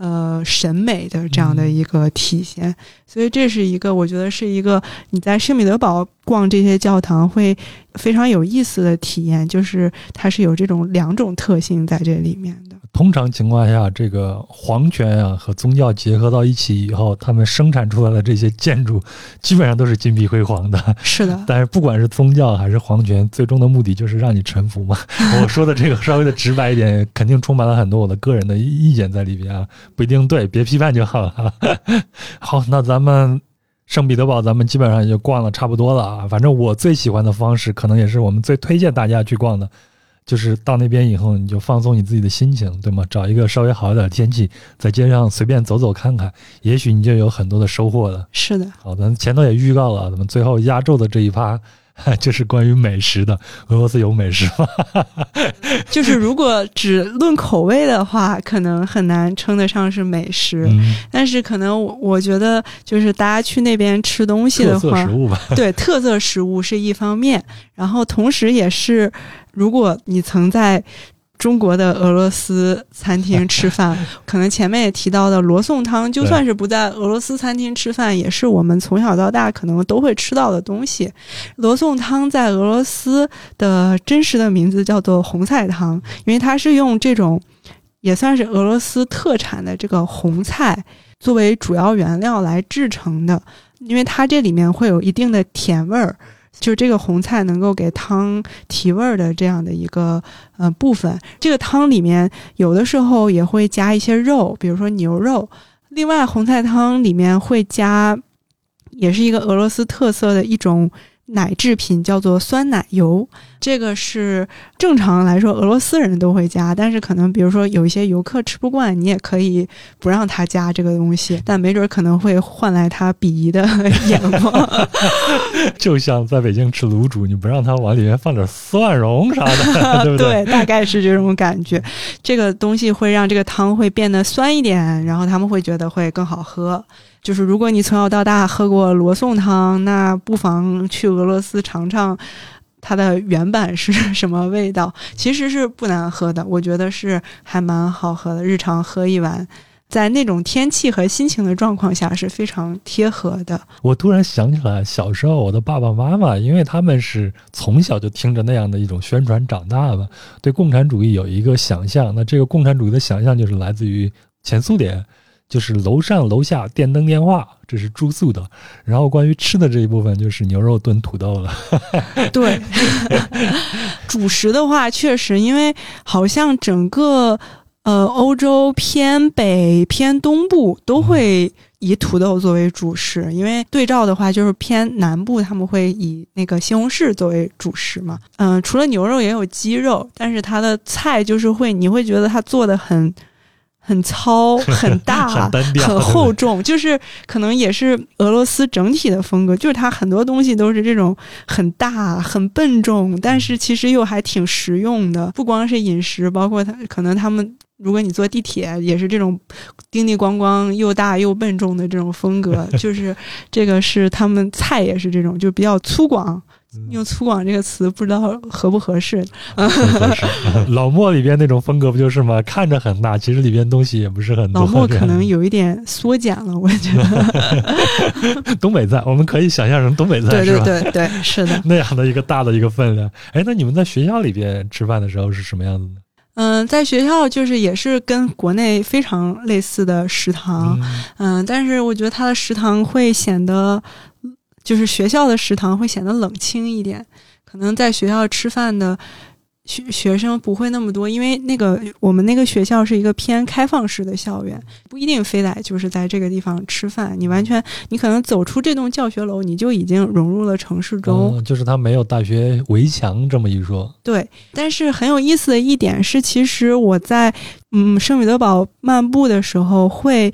呃，审美的这样的一个体现，所以这是一个我觉得是一个你在圣彼得堡逛这些教堂会非常有意思的体验，就是它是有这种两种特性在这里面的。通常情况下，这个皇权啊和宗教结合到一起以后，他们生产出来的这些建筑基本上都是金碧辉煌的。是的，但是不管是宗教还是皇权，最终的目的就是让你臣服嘛。我说的这个稍微的直白一点，肯定充满了很多我的个人的意见在里边啊，不一定对，别批判就好了。好，那咱们圣彼得堡，咱们基本上也就逛了差不多了啊。反正我最喜欢的方式，可能也是我们最推荐大家去逛的。就是到那边以后，你就放松你自己的心情，对吗？找一个稍微好一点的天气，在街上随便走走看看，也许你就有很多的收获了。是的，好，咱前头也预告了，咱们最后压轴的这一趴。就是关于美食的，俄罗斯有美食吗？就是如果只论口味的话，可能很难称得上是美食。但是可能我我觉得，就是大家去那边吃东西的话，对特色食物是一方面，然后同时也是，如果你曾在。中国的俄罗斯餐厅吃饭，可能前面也提到的罗宋汤，就算是不在俄罗斯餐厅吃饭，也是我们从小到大可能都会吃到的东西。罗宋汤在俄罗斯的真实的名字叫做红菜汤，因为它是用这种也算是俄罗斯特产的这个红菜作为主要原料来制成的，因为它这里面会有一定的甜味儿。就是这个红菜能够给汤提味儿的这样的一个呃部分，这个汤里面有的时候也会加一些肉，比如说牛肉。另外，红菜汤里面会加，也是一个俄罗斯特色的一种。奶制品叫做酸奶油，这个是正常来说俄罗斯人都会加，但是可能比如说有一些游客吃不惯，你也可以不让他加这个东西，但没准可能会换来他鄙夷的眼光。就像在北京吃卤煮，你不让他往里面放点蒜蓉啥的，对不对？对，大概是这种感觉。这个东西会让这个汤会变得酸一点，然后他们会觉得会更好喝。就是如果你从小到大喝过罗宋汤，那不妨去俄罗斯尝尝它的原版是什么味道。其实是不难喝的，我觉得是还蛮好喝的。日常喝一碗，在那种天气和心情的状况下是非常贴合的。我突然想起来，小时候我的爸爸妈妈，因为他们是从小就听着那样的一种宣传长大的，对共产主义有一个想象。那这个共产主义的想象就是来自于前苏联。就是楼上楼下电灯电话，这是住宿的。然后关于吃的这一部分，就是牛肉炖土豆了。对，主食的话，确实，因为好像整个呃欧洲偏北偏东部都会以土豆作为主食，因为对照的话，就是偏南部他们会以那个西红柿作为主食嘛。嗯，除了牛肉也有鸡肉，但是它的菜就是会，你会觉得它做的很。很糙、很大、很厚重，就是可能也是俄罗斯整体的风格，就是它很多东西都是这种很大、很笨重，但是其实又还挺实用的。不光是饮食，包括它可能他们，如果你坐地铁，也是这种叮叮咣咣、又大又笨重的这种风格。就是这个是他们菜也是这种，就比较粗犷。用“粗犷”这个词不知道合不合适。合适。老莫里边那种风格不就是吗？看着很大，其实里边东西也不是很多。老莫可能有一点缩减了，我觉得。东北菜，我们可以想象成东北菜是吧？对对对，是的。那样的一个大的一个分量。哎，那你们在学校里边吃饭的时候是什么样子的？嗯，在学校就是也是跟国内非常类似的食堂。嗯，但是我觉得它的食堂会显得。就是学校的食堂会显得冷清一点，可能在学校吃饭的学学生不会那么多，因为那个我们那个学校是一个偏开放式的校园，不一定非得就是在这个地方吃饭，你完全你可能走出这栋教学楼，你就已经融入了城市中。就是它没有大学围墙这么一说。对，但是很有意思的一点是，其实我在嗯圣彼得堡漫步的时候会。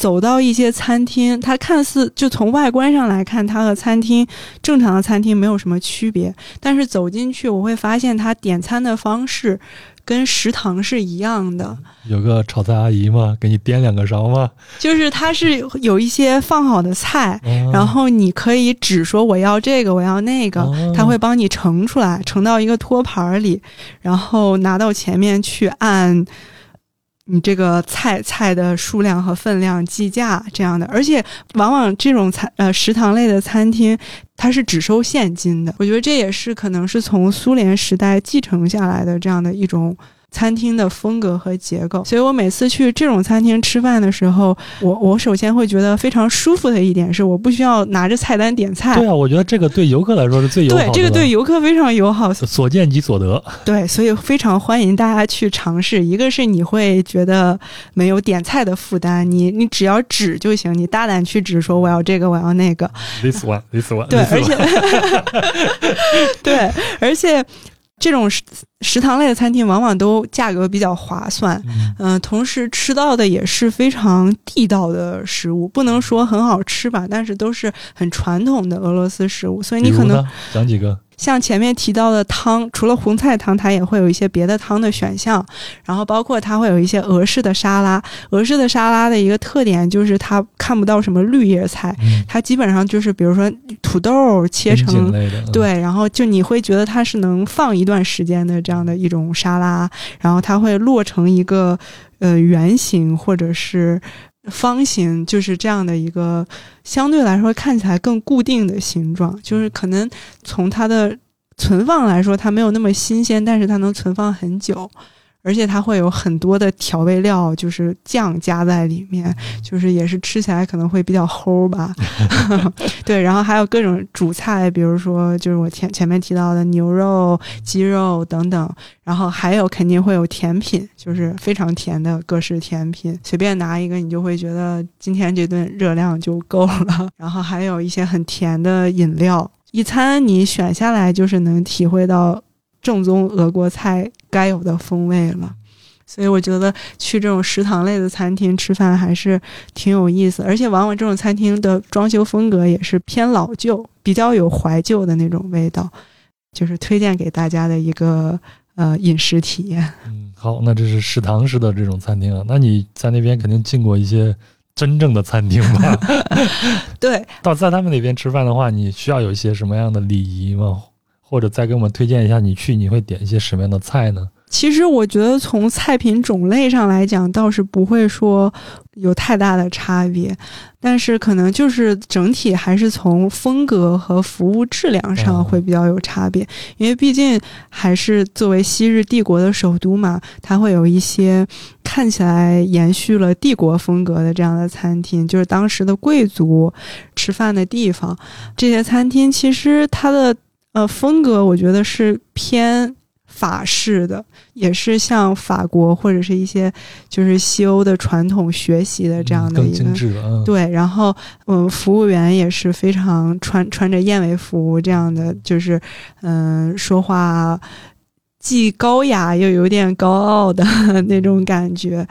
走到一些餐厅，它看似就从外观上来看，它和餐厅正常的餐厅没有什么区别。但是走进去，我会发现它点餐的方式跟食堂是一样的。有个炒菜阿姨嘛？给你点两个勺嘛？就是它是有一些放好的菜，然后你可以只说我要这个，我要那个，他会帮你盛出来，盛到一个托盘里，然后拿到前面去按。你这个菜菜的数量和分量计价这样的，而且往往这种餐呃食堂类的餐厅，它是只收现金的。我觉得这也是可能是从苏联时代继承下来的这样的一种餐厅的风格和结构。所以我每次去这种餐厅吃饭的时候，我我首先会觉得非常舒服的一点是，我不需要拿着菜单点菜。对啊，我觉得这个对游客来说是最友好的。对，这个对游客非常友好。所见即所得。对，所以非常欢迎大家去尝试。一个是你会觉得没有点菜的负担，你你只要指就行，你大胆去指说我要这个，我要那个。This one, this one。对，而且，对，而且。这种食食堂类的餐厅往往都价格比较划算，嗯，同时吃到的也是非常地道的食物，不能说很好吃吧，但是都是很传统的俄罗斯食物，所以你可能讲几个。像前面提到的汤，除了红菜汤，它也会有一些别的汤的选项。然后包括它会有一些俄式的沙拉。俄式的沙拉的一个特点就是它看不到什么绿叶菜，它基本上就是比如说土豆切成对，然后就你会觉得它是能放一段时间的这这样的一种沙拉。然后它会落成一个呃圆形或者是。方形就是这样的一个相对来说看起来更固定的形状，就是可能从它的存放来说，它没有那么新鲜，但是它能存放很久。而且它会有很多的调味料，就是酱加在里面，就是也是吃起来可能会比较齁吧。对，然后还有各种主菜，比如说就是我前前面提到的牛肉、鸡肉等等，然后还有肯定会有甜品，就是非常甜的各式甜品，随便拿一个你就会觉得今天这顿热量就够了。然后还有一些很甜的饮料，一餐你选下来就是能体会到。正宗俄国菜该有的风味了，所以我觉得去这种食堂类的餐厅吃饭还是挺有意思，而且往往这种餐厅的装修风格也是偏老旧，比较有怀旧的那种味道，就是推荐给大家的一个呃饮食体验。嗯，好，那这是食堂式的这种餐厅啊，那你在那边肯定进过一些真正的餐厅吧？对，到在他们那边吃饭的话，你需要有一些什么样的礼仪吗？或者再给我们推荐一下，你去你会点一些什么样的菜呢？其实我觉得从菜品种类上来讲，倒是不会说有太大的差别，但是可能就是整体还是从风格和服务质量上会比较有差别。因为毕竟还是作为昔日帝国的首都嘛，它会有一些看起来延续了帝国风格的这样的餐厅，就是当时的贵族吃饭的地方。这些餐厅其实它的。呃，风格我觉得是偏法式的，也是像法国或者是一些就是西欧的传统学习的这样的一个对。然后，嗯，服务员也是非常穿穿着燕尾服这样的，就是嗯，说话既高雅又有点高傲的那种感觉。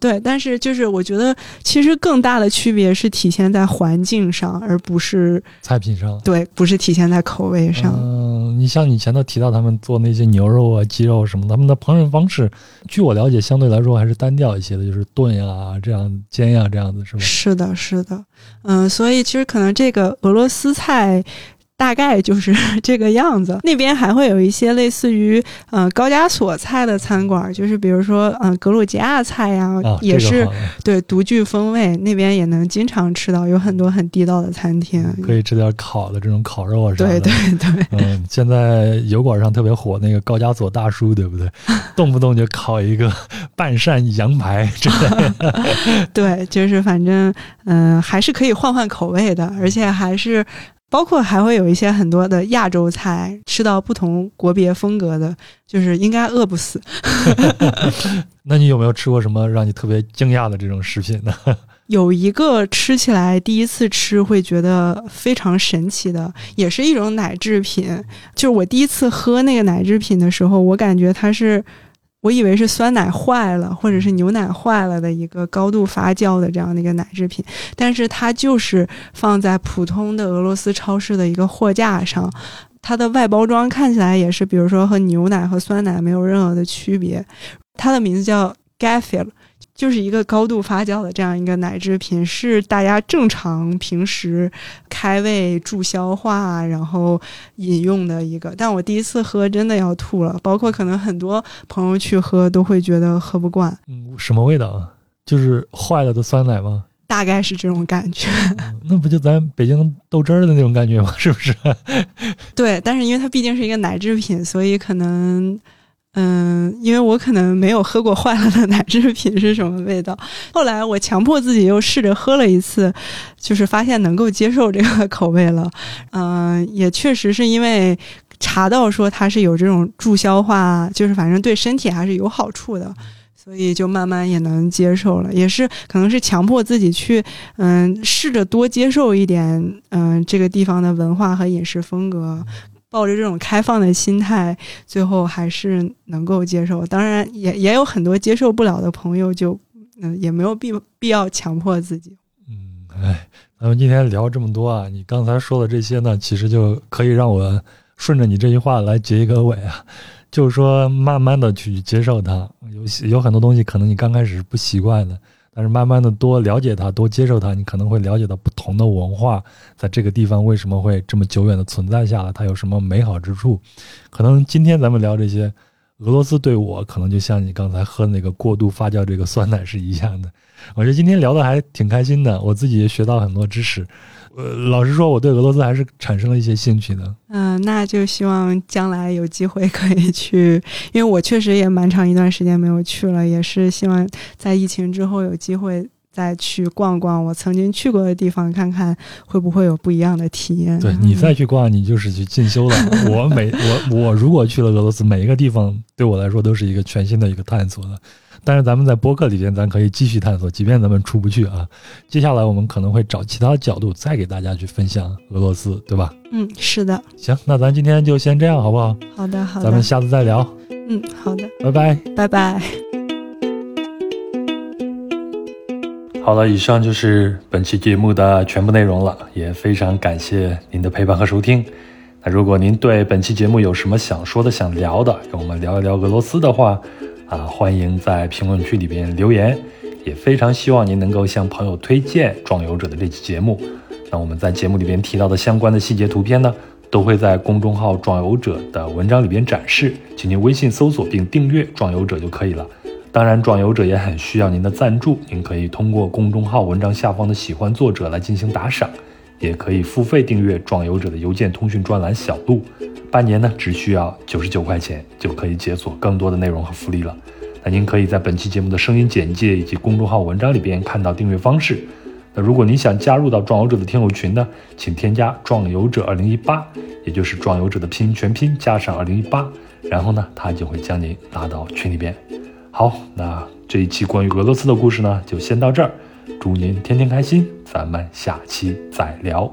对，但是就是我觉得，其实更大的区别是体现在环境上，而不是菜品上。对，不是体现在口味上。嗯，你像你前头提到他们做那些牛肉啊、鸡肉什么，他们的烹饪方式，据我了解，相对来说还是单调一些的，就是炖呀、这样煎呀这样子，是吧？是的，是的。嗯，所以其实可能这个俄罗斯菜。大概就是 这个样子。那边还会有一些类似于嗯高加索菜的餐馆，就是比如说嗯格鲁吉亚菜呀，也是对独具风味。那边也能经常吃到，有很多很地道的餐厅，可以吃点烤的这种烤肉啊什么的。对对对，嗯，现在油管上特别火那个高加索大叔，对不对？动不动就烤一个 半扇羊排。对，就是反正嗯还是可以换换口味的，而且还是。包括还会有一些很多的亚洲菜，吃到不同国别风格的，就是应该饿不死。那你有没有吃过什么让你特别惊讶的这种食品呢？有一个吃起来第一次吃会觉得非常神奇的，也是一种奶制品。就是我第一次喝那个奶制品的时候，我感觉它是。我以为是酸奶坏了，或者是牛奶坏了的一个高度发酵的这样的一个奶制品，但是它就是放在普通的俄罗斯超市的一个货架上，它的外包装看起来也是，比如说和牛奶和酸奶没有任何的区别。它的名字叫 Gaffel。就是一个高度发酵的这样一个奶制品，是大家正常平时开胃助消化，然后饮用的一个。但我第一次喝真的要吐了，包括可能很多朋友去喝都会觉得喝不惯。嗯，什么味道啊？就是坏了的酸奶吗？大概是这种感觉。那不就咱北京豆汁儿的那种感觉吗？是不是？对，但是因为它毕竟是一个奶制品，所以可能。嗯，因为我可能没有喝过坏了的奶制品是什么味道。后来我强迫自己又试着喝了一次，就是发现能够接受这个口味了。嗯，也确实是因为查到说它是有这种助消化，就是反正对身体还是有好处的。所以就慢慢也能接受了，也是可能是强迫自己去，嗯，试着多接受一点，嗯，这个地方的文化和饮食风格，抱着这种开放的心态，最后还是能够接受。当然，也也有很多接受不了的朋友，就嗯，也没有必必要强迫自己。嗯，哎，咱们今天聊这么多啊，你刚才说的这些呢，其实就可以让我顺着你这句话来结一个尾啊。就是说，慢慢的去接受它，有有很多东西可能你刚开始是不习惯的，但是慢慢的多了解它，多接受它，你可能会了解到不同的文化在这个地方为什么会这么久远的存在下来，它有什么美好之处。可能今天咱们聊这些，俄罗斯对我可能就像你刚才喝那个过度发酵这个酸奶是一样的。我觉得今天聊的还挺开心的，我自己也学到很多知识。呃，老实说，我对俄罗斯还是产生了一些兴趣的。嗯，那就希望将来有机会可以去，因为我确实也蛮长一段时间没有去了，也是希望在疫情之后有机会再去逛逛我曾经去过的地方，看看会不会有不一样的体验。对你再去逛，你就是去进修了。我每我我如果去了俄罗斯，每一个地方对我来说都是一个全新的一个探索的。但是咱们在播客里边，咱可以继续探索，即便咱们出不去啊。接下来我们可能会找其他角度再给大家去分享俄罗斯，对吧？嗯，是的。行，那咱今天就先这样，好不好？好的，好的。咱们下次再聊。嗯，好的。拜拜，拜拜。好了，以上就是本期节目的全部内容了，也非常感谢您的陪伴和收听。那如果您对本期节目有什么想说的、想聊的，跟我们聊一聊俄罗斯的话。啊，欢迎在评论区里边留言，也非常希望您能够向朋友推荐《壮游者》的这期节目。那我们在节目里边提到的相关的细节图片呢，都会在公众号“壮游者”的文章里边展示，请您微信搜索并订阅“壮游者”就可以了。当然，“壮游者”也很需要您的赞助，您可以通过公众号文章下方的“喜欢作者”来进行打赏，也可以付费订阅“壮游者”的邮件通讯专栏“小路”。半年呢，只需要九十九块钱就可以解锁更多的内容和福利了。那您可以在本期节目的声音简介以及公众号文章里边看到订阅方式。那如果您想加入到壮游者的听友群呢，请添加壮游者二零一八，也就是壮游者的拼音全拼加上二零一八，然后呢，他就会将您拉到群里边。好，那这一期关于俄罗斯的故事呢，就先到这儿。祝您天天开心，咱们下期再聊。